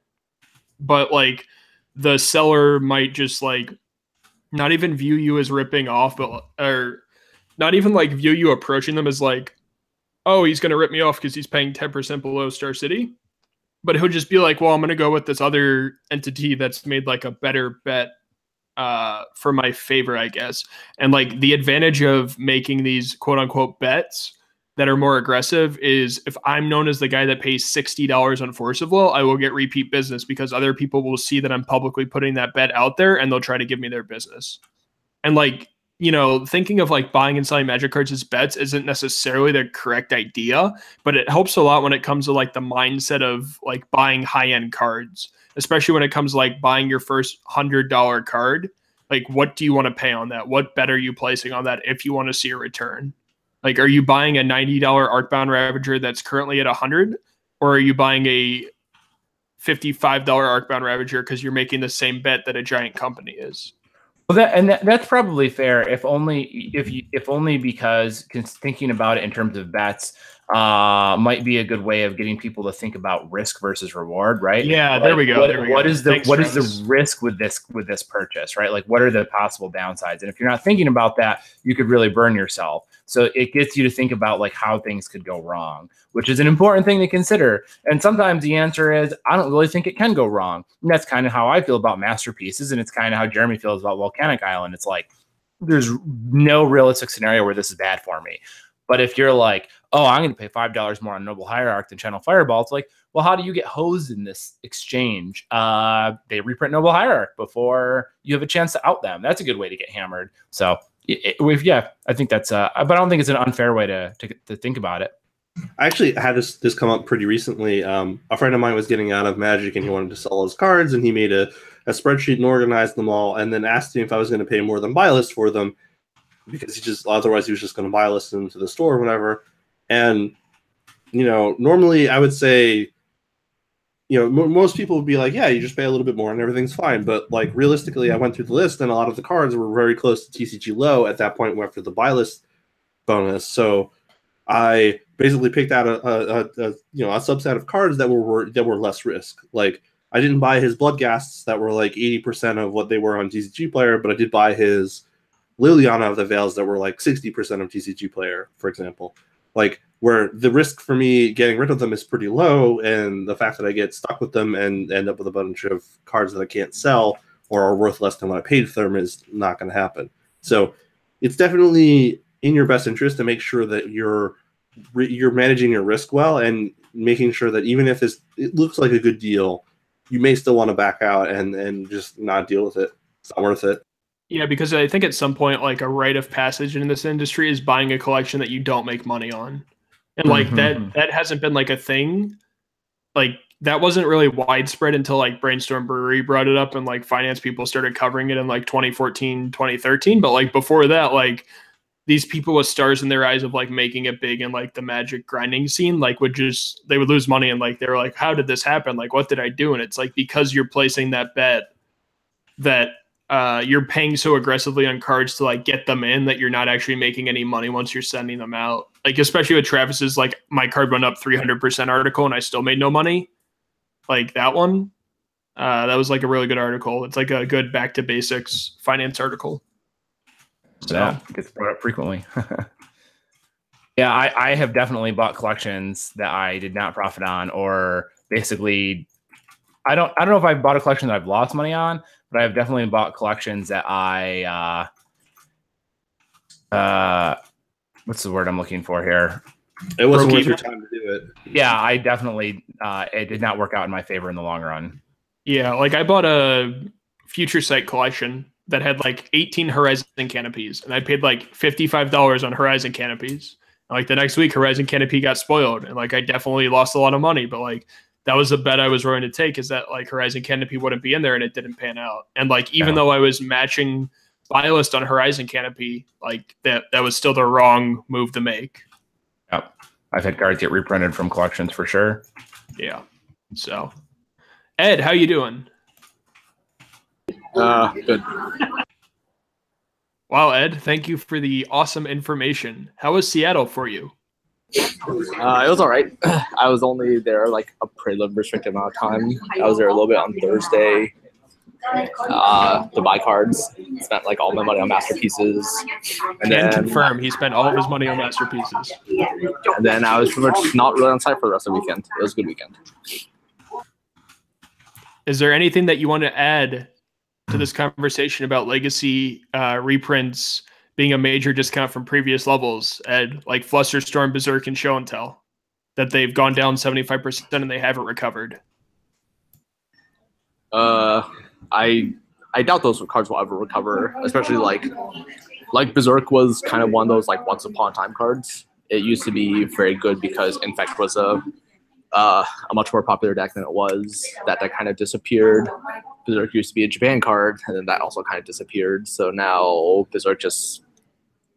But like the seller might just like not even view you as ripping off, but or not even like view you approaching them as like, oh, he's going to rip me off because he's paying 10% below Star City. But he'll just be like, well, I'm going to go with this other entity that's made like a better bet uh, for my favor, I guess. And like the advantage of making these quote unquote bets that are more aggressive is if I'm known as the guy that pays $60 on Force of Will, I will get repeat business because other people will see that I'm publicly putting that bet out there and they'll try to give me their business. And like you know, thinking of like buying and selling magic cards as bets isn't necessarily the correct idea, but it helps a lot when it comes to like the mindset of like buying high end cards, especially when it comes to like buying your first hundred dollar card. Like, what do you want to pay on that? What bet are you placing on that if you want to see a return? Like, are you buying a ninety dollar Arcbound Ravager that's currently at a hundred, or are you buying a fifty-five dollar Arcbound Ravager because you're making the same bet that a giant company is? Well, that and that, that's probably fair. If only if you if only because thinking about it in terms of bets uh, might be a good way of getting people to think about risk versus reward, right? Yeah, like, there we go. What, we what go. is the Thanks, what is the risk with this with this purchase, right? Like, what are the possible downsides? And if you're not thinking about that, you could really burn yourself. So it gets you to think about like how things could go wrong, which is an important thing to consider. And sometimes the answer is I don't really think it can go wrong. And that's kind of how I feel about masterpieces, and it's kind of how Jeremy feels about Volcanic Island. It's like there's no realistic scenario where this is bad for me. But if you're like, oh, I'm going to pay five dollars more on Noble Hierarch than Channel Fireball, it's like, well, how do you get hosed in this exchange? Uh, they reprint Noble Hierarch before you have a chance to out them. That's a good way to get hammered. So it, yeah, I think that's. Uh, but I don't think it's an unfair way to to, to think about it. I actually had this this come up pretty recently. Um, a friend of mine was getting out of Magic and he wanted to sell his cards, and he made a, a spreadsheet and organized them all, and then asked me if I was going to pay more than buy list for them because he just otherwise he was just going to buy list them to the store or whatever. And you know, normally I would say, you know, most people would be like, yeah, you just pay a little bit more and everything's fine. But like realistically, I went through the list and a lot of the cards were very close to TCG low at that point after the buy list bonus. So I basically picked out a, a, a, you know a subset of cards that were, that were less risk. Like I didn't buy his Bloodghasts that were like eighty percent of what they were on TCG Player, but I did buy his Liliana of the Veils that were like sixty percent of TCG Player, for example. Like where the risk for me getting rid of them is pretty low, and the fact that I get stuck with them and end up with a bunch of cards that I can't sell or are worth less than what I paid for them is not going to happen. So it's definitely in your best interest to make sure that you're you're managing your risk well and making sure that even if this it looks like a good deal, you may still want to back out and and just not deal with it. It's not worth it. Yeah, because I think at some point, like a rite of passage in this industry is buying a collection that you don't make money on, and like Mhm. that that hasn't been like a thing. Like that wasn't really widespread until like Brainstorm Brewery brought it up and like finance people started covering it in like 2014, 2013. But like before that, like these people with stars in their eyes of like making it big in like the magic grinding scene, like would just they would lose money and like they were like, How did this happen? Like what did I do? And it's like because you're placing that bet that uh, you're paying so aggressively on cards to like get them in that you're not actually making any money once you're sending them out. Like especially with Travis's like my card went up 300% article and I still made no money. Like that one. Uh, that was like a really good article. It's like a good back to basics finance article. So that gets brought up frequently. yeah, I, I have definitely bought collections that I did not profit on, or basically, I don't I don't know if I've bought a collection that I've lost money on, but I've definitely bought collections that I uh uh what's the word I'm looking for here? It wasn't Broke worth your time to do it. Yeah, I definitely uh it did not work out in my favor in the long run. Yeah, like I bought a future sight collection that had like 18 Horizon canopies, and I paid like $55 on Horizon canopies. And, like the next week, Horizon canopy got spoiled, and like I definitely lost a lot of money, but like that was a bet I was willing to take is that like Horizon canopy wouldn't be in there, and it didn't pan out. And like even Yeah. though I was matching buy list on Horizon canopy, like that that was still the wrong move to make. Yep. I've had cards get reprinted from collections for sure. Yeah. So, Ed, how you doing? Uh, good. Wow, Ed, thank you for the awesome information. How was Seattle for you? Uh, it was all right. I was only there like a pretty restricted amount of time. I was there a little bit on Thursday uh, to buy cards. Spent like all my money on masterpieces, and Can then confirm he spent all of his money on masterpieces. and then I was pretty much not really on site for the rest of the weekend. It was a good weekend. Is there anything that you want to add to this conversation about legacy uh, reprints being a major discount from previous levels, Ed, like Flusterstorm, Berserk, and Show and Tell, that they've gone down 75% and they haven't recovered? Uh, I I doubt those cards will ever recover, especially like like Berserk was kind of one of those like once upon a time cards. It used to be very good because Infect was a uh, a much more popular deck than it was. That deck kind of disappeared. Berserk used to be a Japan card, and then that also kind of disappeared. So now Berserk just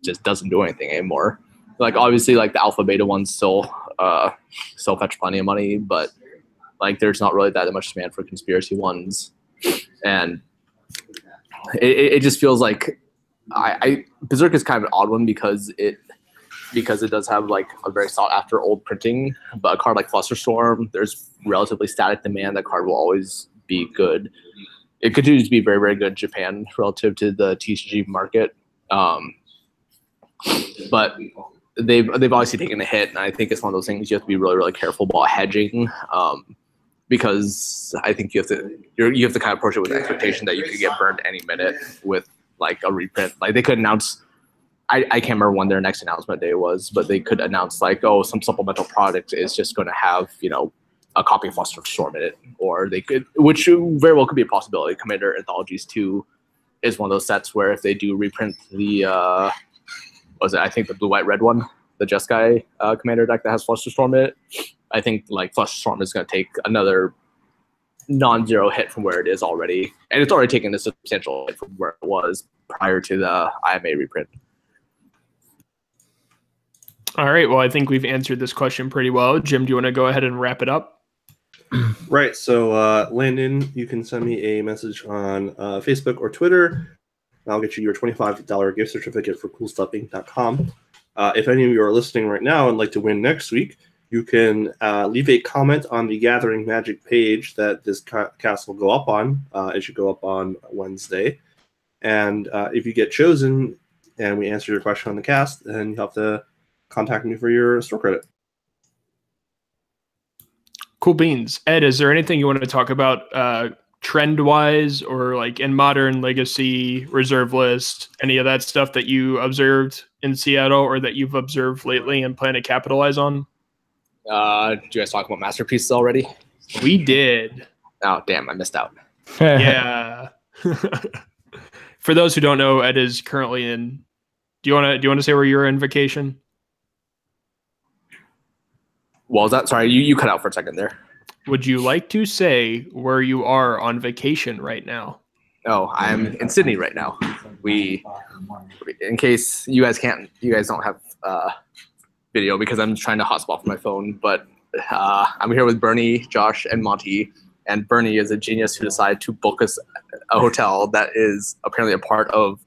just doesn't do anything anymore. Like obviously, like the alpha beta ones still uh still fetch plenty of money, but like there's not really that much demand for conspiracy ones, and it, it just feels like I, I Berserk is kind of an odd one because it because it does have like a very sought after old printing, but a card like Flusterstorm, there's relatively static demand. That card will always be good. It continues to be very very good in Japan relative to the TCG market, um, but they've they've obviously taken a hit, and I think it's one of those things you have to be really really careful about hedging. Um, because I think you have to you're, you have to kind of approach it with the expectation that you could get burned any minute with like a reprint. Like they could announce, I, I can't remember when their next announcement day was, but they could announce like, oh, some supplemental product is just going to have you know a copy of Flusterstorm in it, or they could, which very well could be a possibility. Commander Anthologies two is one of those sets where if they do reprint the uh, was it I think the blue white red one, the Jeskai uh, Commander deck that has Flusterstorm in it. I think like Flusterstorm is going to take another non-zero hit from where it is already, and it's already taken a substantial hit from where it was prior to the IMA reprint. All right. Well, I think we've answered this question pretty well. Jim, do you want to go ahead and wrap it up? Right. So, uh, Landon, you can send me a message on uh, Facebook or Twitter. I'll get you your $25 gift certificate for coolstuffinc.com. Uh, if any of you are listening right now and like to win next week, you can uh, leave a comment on the Gathering Magic page that this ca- cast will go up on. Uh, it should go up on Wednesday. And uh, if you get chosen and we answer your question on the cast, then you have to contact me for your store credit. Cool beans. Ed, is there anything you want to talk about uh, trend wise or like in modern legacy reserve list, any of that stuff that you observed in Seattle or that you've observed lately and plan to capitalize on? Uh, do you guys talk about masterpieces already? We did. Oh, damn, I missed out. Yeah. For those who don't know, Ed is currently in. Do you want to do you want to say where you're in vacation? What was that? Sorry, you, you cut out for a second there. Would you like to say where you are on vacation right now? Oh, I'm in Sydney right now. We, in case you guys can't, you guys don't have uh, video because I'm trying to hotspot from my phone. But uh, I'm here with Bernie, Josh, and Monty. And Bernie is a genius who decided to book us a hotel that is apparently a part of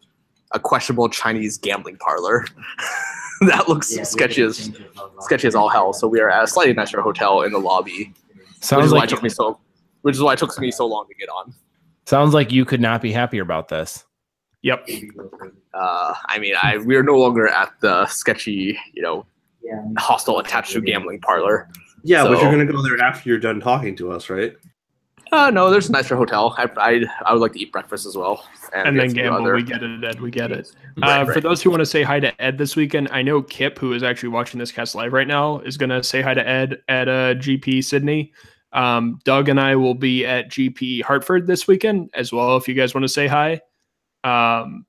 a questionable Chinese gambling parlor. that looks sketchy as sketchy as all hell. So we are at a slightly nicer hotel in the lobby, which sounds is why it took me so, which is why it took me so long to get on. sounds like you could not be happier about this. Yep. Uh, I mean, I we are no longer at the sketchy, you know, hostel attached to gambling parlor. Yeah, but you're gonna go there after you're done talking to us, right? Uh, no, there's a nicer hotel. I, I, I would like to eat breakfast as well. And get then gamble. other- We get it, Ed. We get it. Right, uh, For those who want to say hi to Ed this weekend, I know Kip, who is actually watching this cast live right now, is going to say hi to Ed at uh, GP Sydney. Um, Doug and I will be at GP Hartford this weekend as well. If you guys want to say hi, um,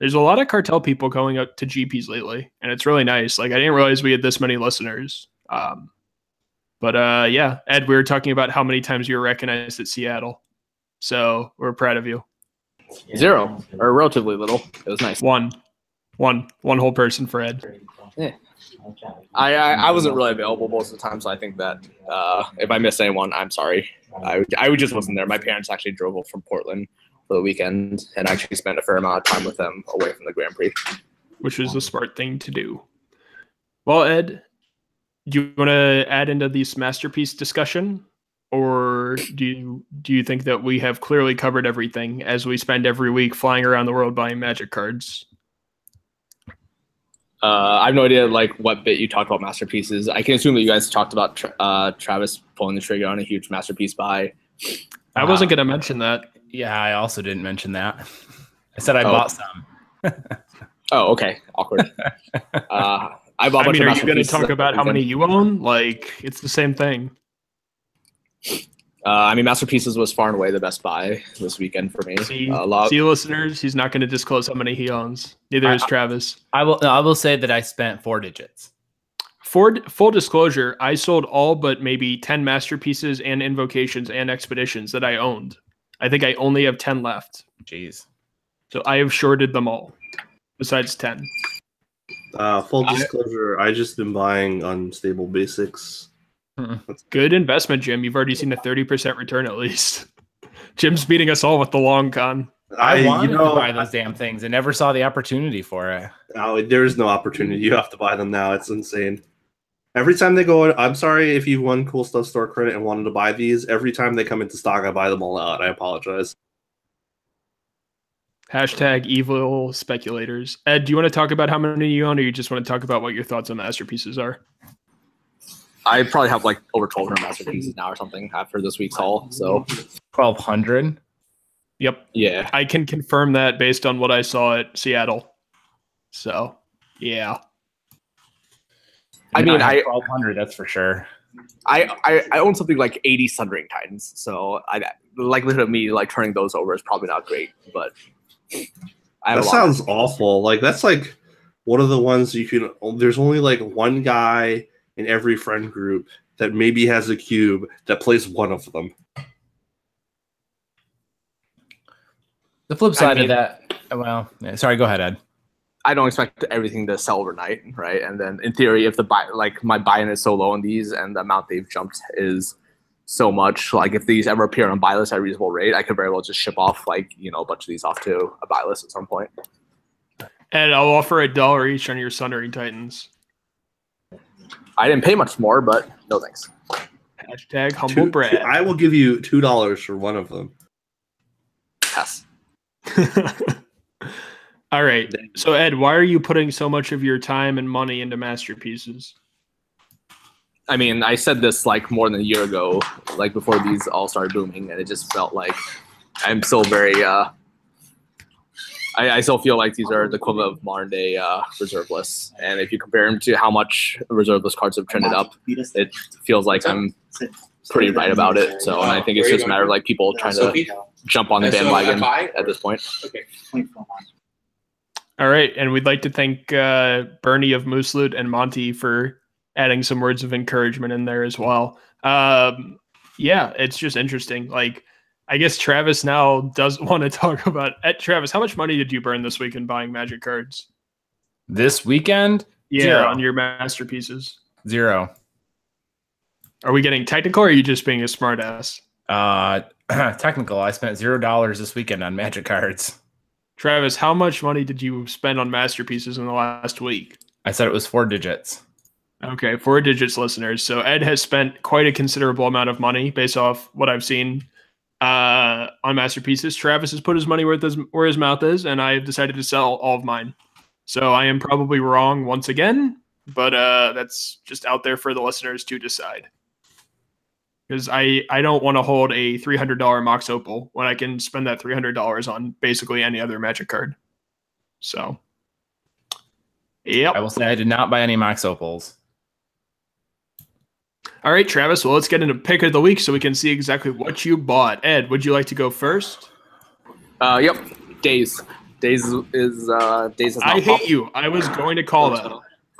there's a lot of cartel people going up to GPs lately, and it's really nice. Like I didn't realize we had this many listeners. Um, but uh, yeah, Ed, we were talking about how many times you were recognized at Seattle, so we're proud of you. Zero or relatively little. It was nice. One, one, one whole person for Ed. I, I I wasn't really available most of the time, so I think that uh, if I missed anyone, I'm sorry. I I just wasn't there. My parents actually drove up from Portland for the weekend, and actually spent a fair amount of time with them away from the Grand Prix. which is a smart thing to do. Well, Ed, do you want to add into this masterpiece discussion, or do you do you think that we have clearly covered everything as we spend every week flying around the world buying magic cards? Uh, I have no idea like what bit you talked about masterpieces. I can assume that you guys talked about Tra- uh, Travis pulling the trigger on a huge masterpiece buy. I wasn't going to mention that. Yeah, I also didn't mention that. I said I Oh. bought some. Oh, okay, awkward. uh, I bought a I mean, are you going to talk about how many you own? Like, it's the same thing. Uh, I mean, masterpieces was far and away the best buy this weekend for me. See, a lot. see, listeners, he's not going to disclose how many he owns. Neither I- is Travis. I will. I will say that I spent four digits. For full disclosure, I sold all but maybe 10 masterpieces and invocations and expeditions that I owned. I think I only have 10 left. Jeez. So I have shorted them all, besides 10. Uh, full I- disclosure, I just been buying unstable basics. Hmm. Good investment, Jim. You've already seen a 30% return at least. Jim's beating us all with the long con. I, wanted you know, to buy those damn things and never saw the opportunity for it. No, there is no opportunity. You have to buy them now. It's insane. Every time they go, I'm sorry if you won Cool Stuff Store credit and wanted to buy these. Every time they come into stock, I buy them all out. I apologize. Hashtag evil speculators. Ed, do you want to talk about how many you own, or you just want to talk about what your thoughts on masterpieces are? I probably have like over 1,200 masterpieces now or something after this week's haul. So Twelve hundred. Yep. yeah, I can confirm that based on what I saw at Seattle. So, yeah. I mean, I twelve hundred. That's for sure. I, I I own something like 80 Sundering Titans, so I, the likelihood of me like turning those over is probably not great. But I That sounds awful. Like that's like one of the ones you can. There's only like one guy in every friend group that maybe has a cube that plays one of them. The flip side mean- of that. Well, yeah, sorry. Go ahead, Ed. I don't expect everything to sell overnight, right? And then in theory, if the buy like my buy-in is so low on these and the amount they've jumped is so much, like if these ever appear on buy list at a reasonable rate, I could very well just ship off like you know a bunch of these off to a buy list at some point. And I'll offer a dollar each on your Sundering Titans. I didn't pay much more, but no thanks. Hashtag humble Two- brag. I will give you two dollars for one of them. Yes. All right. So, Ed, why are you putting so much of your time and money into masterpieces? I mean, I said this like more than a year ago, like before these all started booming, and it just felt like I'm still very uh I, I still feel like these are the equivalent of modern day uh, reserve lists. And if you compare them to how much reserve list cards have trended up, it feels like I'm pretty right about it. So, and I think it's just a matter of like people trying to jump on the bandwagon at this point. All right, and we'd like to thank uh, Bernie of Moose Loot and Monty for adding some words of encouragement in there as well. Um, yeah, it's just interesting. Like, I guess Travis now does want to talk about. At Travis, how much money did you burn this week in buying Magic cards? This weekend, Yeah, Zero. on your masterpieces. zero. Are we getting technical, or are you just being a smartass? Uh, technical. I spent zero dollars this weekend on Magic cards. Travis, how much money did you spend on masterpieces in the last week? I said it was four digits. Okay, four digits listeners. So Ed has spent quite a considerable amount of money based off what I've seen uh, on masterpieces. Travis has put his money where his where his mouth is, and I have decided to sell all of mine. So I am probably wrong once again, but uh, that's just out there for the listeners to decide. Because I I don't want to hold a three hundred dollar Mox Opal when I can spend that three hundred dollars on basically any other Magic card. So, yep. I will say I did not buy any Mox Opals. All right, Travis. Well, let's get into pick of the week so we can see exactly what you bought. Ed, would you like to go first? Uh, yep, Daze. Daze is uh, Daze is I pop- hate you. I was going to call that.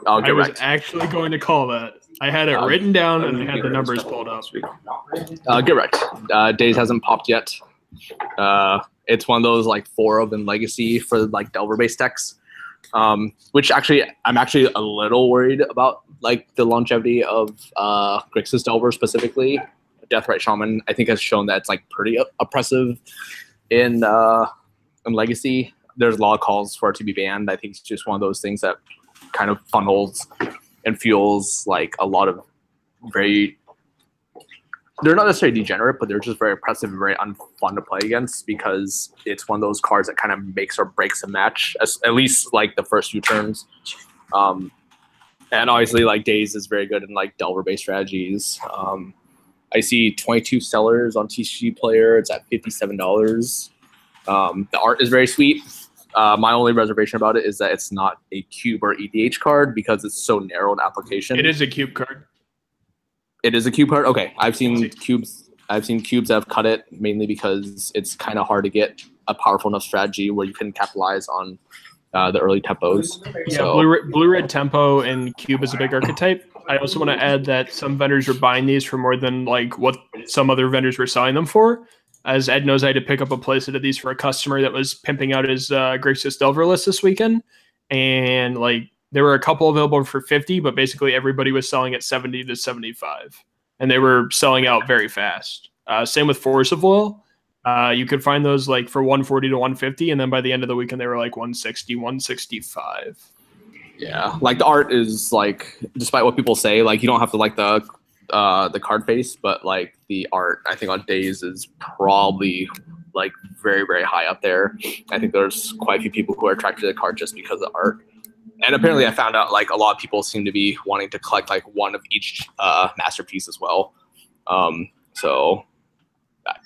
I'll I was right. actually going to call that. I had it Uh, written down and I had the numbers pulled up. Uh, get right. Uh, Daze hasn't popped yet. Uh, it's one of those like four of in Legacy for like Delver based decks, um, which actually I'm actually a little worried about like the longevity of uh, Grixis Delver specifically. Deathrite Shaman I think has shown that it's like pretty oppressive in uh, in Legacy. There's a lot of calls for it to be banned. I think it's just one of those things that kind of funnels and fuels like a lot of very they're not necessarily degenerate, but they're just very oppressive and very unfun to play against because it's one of those cards that kind of makes or breaks a match, as, at least like the first few turns. Um, and obviously, like Daze is very good in like Delver based strategies. Um, I see 22 sellers on TCG Player. It's at $57. Um, the art is very sweet. Uh, my only reservation about it is that it's not a cube or EDH card because it's so narrow in application. It is a cube card. It is a cube card. Okay, I've seen cubes. I've seen cubes that have cut it mainly because it's kind of hard to get a powerful enough strategy where you can capitalize on uh, the early tempos. Yeah, So- blue, red- blue red tempo and cube is a big archetype. I also want to add that some vendors are buying these for more than like what some other vendors were selling them for. As Ed knows, I had to pick up a playset of these for a customer that was pimping out his uh, Grixis Delver list this weekend, and like there were a couple available for fifty, but basically everybody was selling at seventy to seventy-five, and they were selling out very fast. Uh, same with Force of Will. Uh, you could find those like for 140 to 150, and then by the end of the weekend, they were like 160, 165. Yeah, like the art is like, despite what people say, like you don't have to like the uh, the card face, but like the art, I think on Daze is probably like very very high up there. I think there's quite a few people who are attracted to the card just because of the art. And apparently, I found out like a lot of people seem to be wanting to collect like one of each uh, masterpiece as well. Um, so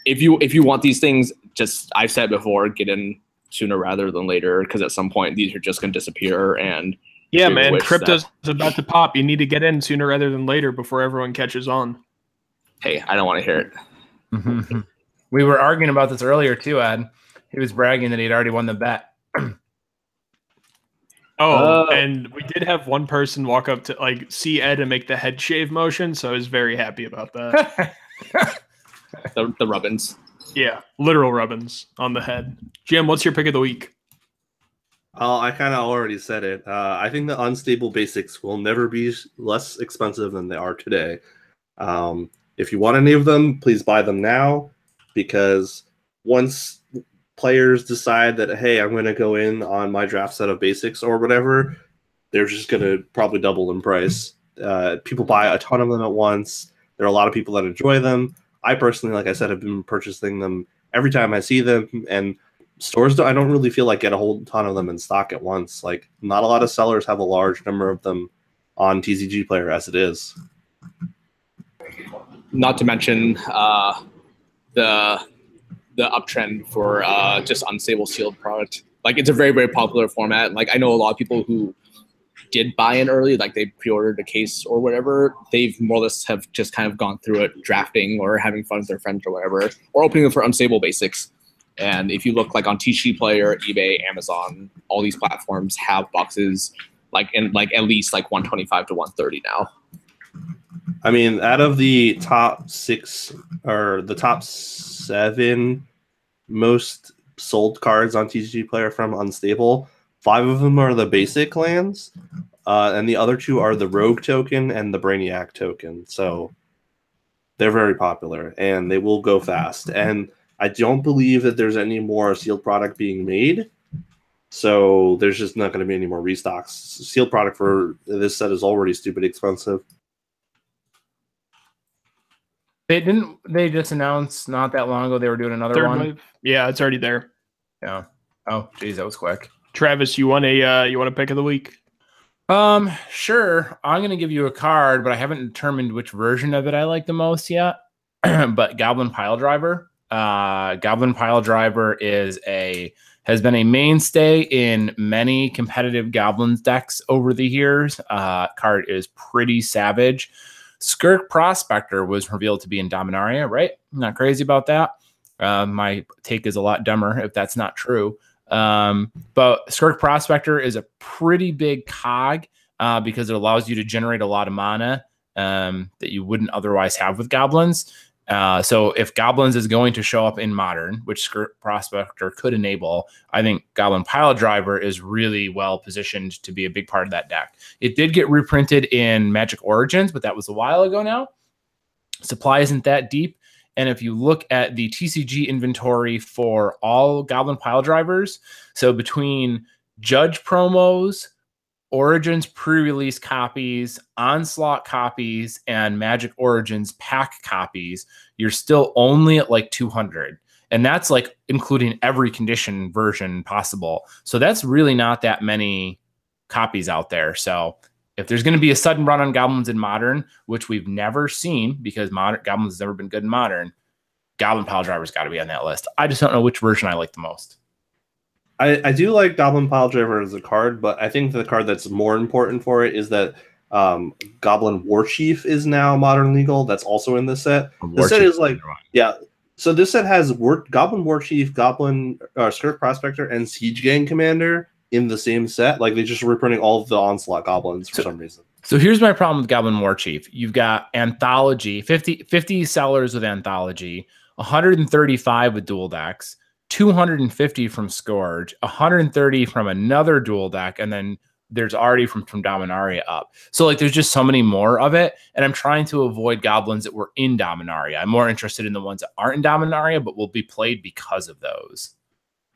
if you if you want these things, just I've said before, get in sooner rather than later because at some point these are just going to disappear and Yeah, man, wish crypto's about to pop. You need to get in sooner rather than later before everyone catches on. hey, I don't want to hear it. we were arguing about this earlier too, Ed. He was bragging that he'd already won the bet. Oh, Uh, and we did have one person walk up to like see Ed and make the head shave motion, so I was very happy about that. The, the Rubbins. yeah, literal rubbins on the head. Jim, what's your pick of the week? Uh, I kind of already said it. Uh, I think the unstable basics will never be less expensive than they are today. Um, if you want any of them, please buy them now because once players decide that, hey, I'm going to go in on my draft set of basics or whatever, they're just going to probably double in price. Uh, people buy a ton of them at once. There are a lot of people that enjoy them. I personally, like I said, have been purchasing them every time I see them, and stores don't, I don't really feel like get a whole ton of them in stock at once. Like not a lot of sellers have a large number of them on TCG player as it is. Not to mention uh, the the uptrend for uh, just unstable sealed product. like it's a very very popular format. Like I know a lot of people who did buy in early, like they pre-ordered a case or whatever. They've more or less have just kind of gone through it, drafting or having fun with their friends or whatever, or opening them for unstable basics. And if you look like on TCG Player, eBay, Amazon, all these platforms have boxes like in like at least like 125 to 130 now. I mean, out of the top six or the top seven most sold cards on TCG Player from Unstable, five of them are the basic lands, uh, and the other two are the Rogue token and the Brainiac token. So they're very popular and they will go fast. And I don't believe that there's any more sealed product being made. So there's just not going to be any more restocks. Sealed product for this set is already stupid expensive. They didn't. They just announced not that long ago they were doing another Third one. wave. Yeah, it's already there. Yeah. Oh, geez, that was quick. Travis, you want a uh, you want a pick of the week? Um, sure. I'm gonna give you a card, but I haven't determined which version of it I like the most yet. but Goblin Piledriver. Uh, Goblin Piledriver is a has been a mainstay in many competitive Goblins decks over the years. Uh, card is pretty savage. Skirk Prospector was revealed to be in Dominaria, right? Not crazy about that. Uh, my take is a lot dumber if that's not true. Um, but Skirk Prospector is a pretty big cog uh, because it allows you to generate a lot of mana um, that you wouldn't otherwise have with goblins. Uh, so if goblins is going to show up in modern, which Skirk Prospector could enable, I think Goblin Piledriver is really well positioned to be a big part of that deck. It did get reprinted in Magic Origins, but that was a while ago now. Supply isn't that deep. And if you look at the TCG inventory for all Goblin Piledrivers, so between Judge promos, Origins pre release copies, Onslaught copies, and Magic Origins pack copies, you're still only at like 200. And that's like including every condition version possible. So that's really not that many copies out there. So if there's going to be a sudden run on Goblins in Modern, which we've never seen because modern Goblins has never been good in Modern, Goblin Pile Driver's got to be on that list. I just don't know which version I like the most. I, I do like Goblin Piledriver as a card, but I think the card that's more important for it is that um, Goblin Warchief is now modern legal. That's also in this set. The set is like yeah. So this set has War, Goblin War Chief, Goblin uh, Skirk Prospector, and Siege Gang Commander in the same set. Like they just reprinting all of the Onslaught Goblins for So- some reason. So here's my problem with Goblin Warchief. You've got Anthology, 50, 50 sellers with Anthology, 135 with Dual Decks, 250 from Scourge, 130 from another Dual Deck, and then there's already from, from Dominaria up. So like there's just so many more of it. And I'm trying to avoid goblins that were in Dominaria. I'm more interested in the ones that aren't in Dominaria, but will be played because of those.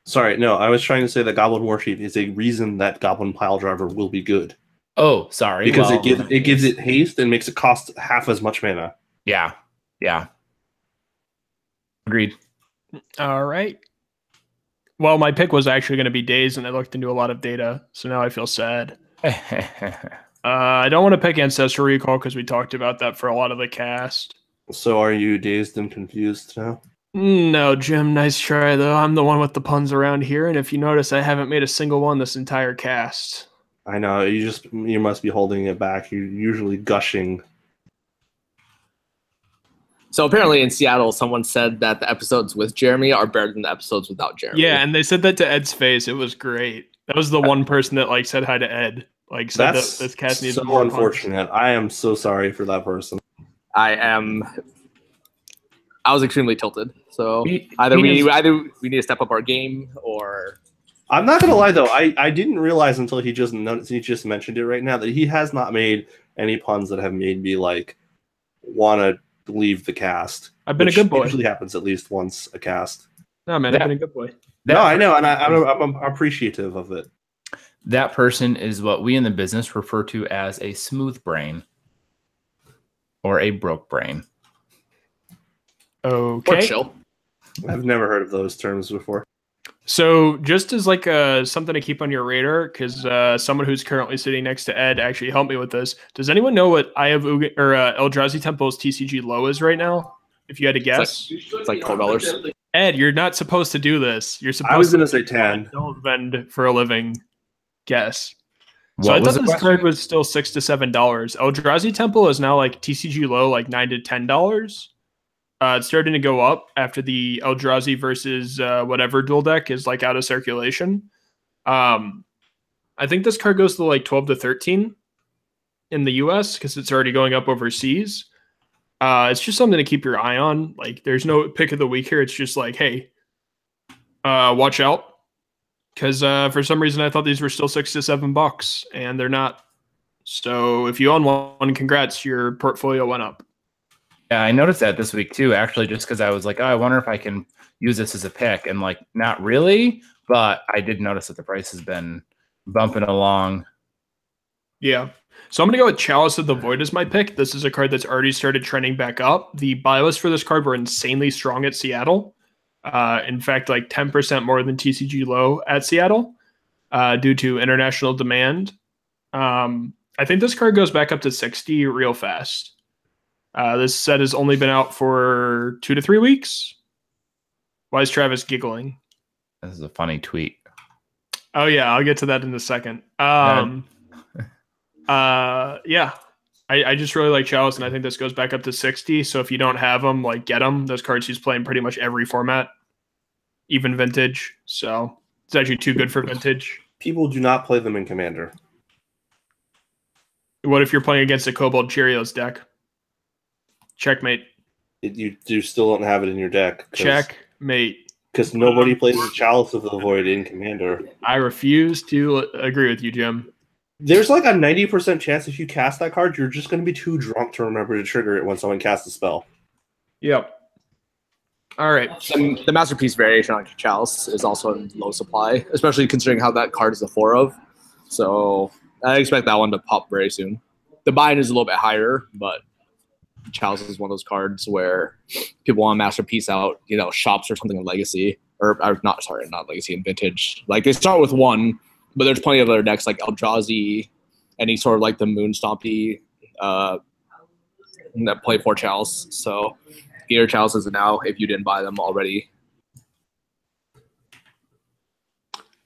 Sorry, no, I was trying to say that Goblin Warchief is a reason that Goblin Piledriver will be good Oh, sorry. because Well, it gives it gives it haste and makes it cost half as much mana. Yeah. Yeah. Agreed. All right. Well, my pick was actually going to be Daze, and I looked into a lot of data, so now I feel sad. Uh, I don't want to pick Ancestral Recall because we talked about that for a lot of the cast. So are you dazed and confused now? No, Jim, nice try though. I'm the one with the puns around here, and if you notice, I haven't made a single one this entire cast. I know you just you must be holding it back. You're usually gushing. So apparently in Seattle, someone said that the episodes with Jeremy are better than the episodes without Jeremy. Yeah, and they said that to Ed's face. It was great. That was the one person that like said hi to Ed. Like said That's that this cast needs so more puns. unfortunate. I am so sorry for that person. I am. I was extremely tilted. So He- either he we is- either we need to step up our game or I'm not gonna lie though. I, I didn't realize until he just noticed, he just mentioned it right now that he has not made any puns that have made me like want to leave the cast. I've been a good boy. Usually happens at least once a cast. No man, That- I've been a good boy. that no, I know, and I, I'm, I'm appreciative of it. That person is what we in the business refer to as a smooth brain or a broke brain. or Okay. chill. I've never heard of those terms before. So just as like uh, something to keep on your radar, because uh, someone who's currently sitting next to Ed actually helped me with this. Does anyone know what I have or uh, Eldrazi Temple's TCG low is right now? If you had to guess, It's like twelve dollars. Ed, you're not supposed to do this. You're supposed I was to gonna say ten. don't vend for a living. Guess. So What I was thought the this question? card was still six to seven dollars. Eldrazi Temple is now like TCG low, like nine to ten dollars. Uh, it's starting to go up after the Eldrazi versus uh, whatever dual deck is like out of circulation. Um, I think this card goes to like twelve to thirteen in the U.S. because it's already going up overseas. Uh, it's just something to keep your eye on. Like, there's no pick of the week here. It's just like, hey, uh, watch out because uh, for some reason I thought these were still six to seven bucks, and they're not. So if you own one, congrats, your portfolio went up. Yeah, I noticed that this week too, actually, just because I was like, oh, I wonder if I can use this as a pick. And like, not really, but I did notice that the price has been bumping along. Yeah. So I'm gonna go with Chalice of the Void as my pick. This is a card that's already started trending back up. The buy for this card were insanely strong at Seattle. Uh, in fact, like 10% more than TCG low at Seattle uh, due to international demand. Um, I think this card goes back up to 60 real fast. Uh, this set has only been out for two to three weeks. Why is Travis giggling? This is a funny tweet. Oh yeah, I'll get to that in a second. Um, uh, yeah, I, I just really like Chalice, and I think this goes back up to sixty. So if you don't have them, like get them. Those cards he's playing pretty much every format, even vintage. So it's actually too good for vintage. People do not play them in Commander. What if you're playing against a Kobold Cheerios deck? Checkmate. It, you you still don't have it in your deck. Checkmate. Because nobody plays the Chalice of the Void in Commander. I refuse to agree with you, Jim. There's like a 90% chance if you cast that card, you're just going to be too drunk to remember to trigger it when someone casts a spell. Yep. All right. The, the masterpiece variation on Chalice is also in low supply, especially considering how that card is a four of. So I expect that one to pop very soon. The buy-in is a little bit higher, but Chalice is one of those cards where people want masterpiece out, you know, shops or something in Legacy, or, or not sorry, not Legacy and Vintage. Like they start with one, but there's plenty of other decks like Eldrazi, any sort of like the Moon Stompy uh, that play for Chalice. So get your Chalices now if you didn't buy them already.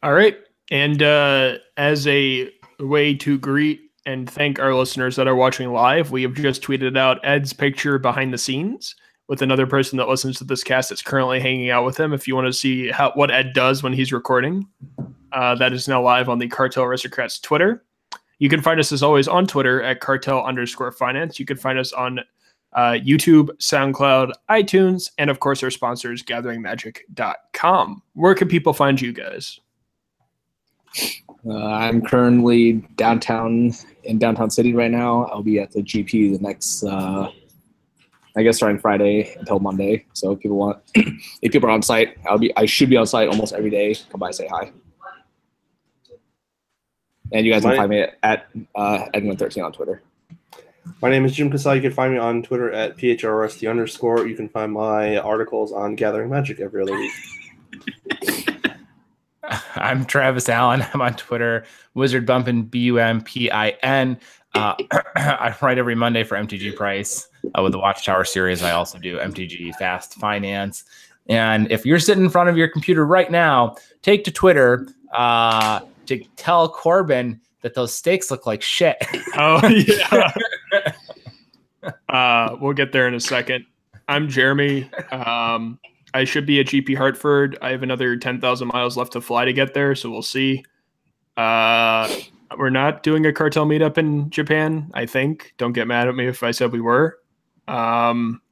All right. And uh, as a way to greet and thank our listeners that are watching live, we have just tweeted out Ed's picture behind the scenes with another person that listens to this cast that's currently hanging out with him. If you want to see how, what Ed does when he's recording, uh, that is now live on the Cartel Aristocrats Twitter. You can find us as always on Twitter at cartel underscore finance. You can find us on uh, YouTube, SoundCloud, iTunes, and of course our sponsors, gatheringmagic.com. Where can people find you guys? Uh, I'm currently downtown in downtown city right now. I'll be at the GP the next, uh, I guess, starting Friday until Monday. So if people want, if people are on site, I'll be. I should be on site almost every day. Come by, say hi. And you guys can find me at, uh, Edwin13 on Twitter. My name is Jim Casal. You can find me on Twitter at PHRST underscore. You can find my articles on Gathering Magic every other week. I'm Travis Allen. I'm on Twitter, Wizard Bumpin, B U M P I N. Uh, I write every Monday for MTG Price uh, with the Watchtower series. I also do MTG Fast Finance. And if you're sitting in front of your computer right now, take to Twitter uh, to tell Corbin that those steaks look like shit. Oh yeah. uh, we'll get there in a second. I'm Jeremy. Um, I should be at GP Hartford. I have another ten thousand miles left to fly to get there, so we'll see. Uh, we're not doing a cartel meetup in Japan. I think. Don't get mad at me if I said we were. Um,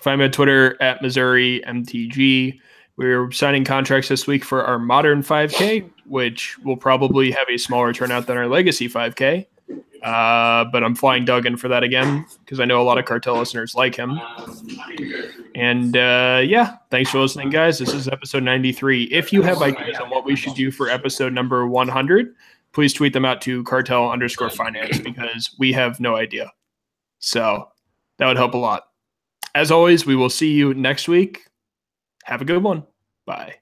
find me on Twitter at Missouri MTG. We're signing contracts this week for our modern 5K, which will probably have a smaller turnout than our legacy 5K. Uh, but I'm flying Doug in for that again because I know a lot of cartel listeners like him. And uh, yeah, thanks for listening, guys. This is episode 93. If you have ideas on what we should do for episode number 100, please tweet them out to cartel underscore finance because we have no idea. So that would help a lot. As always, we will see you next week. Have a good one. Bye.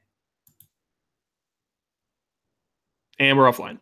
And we're offline.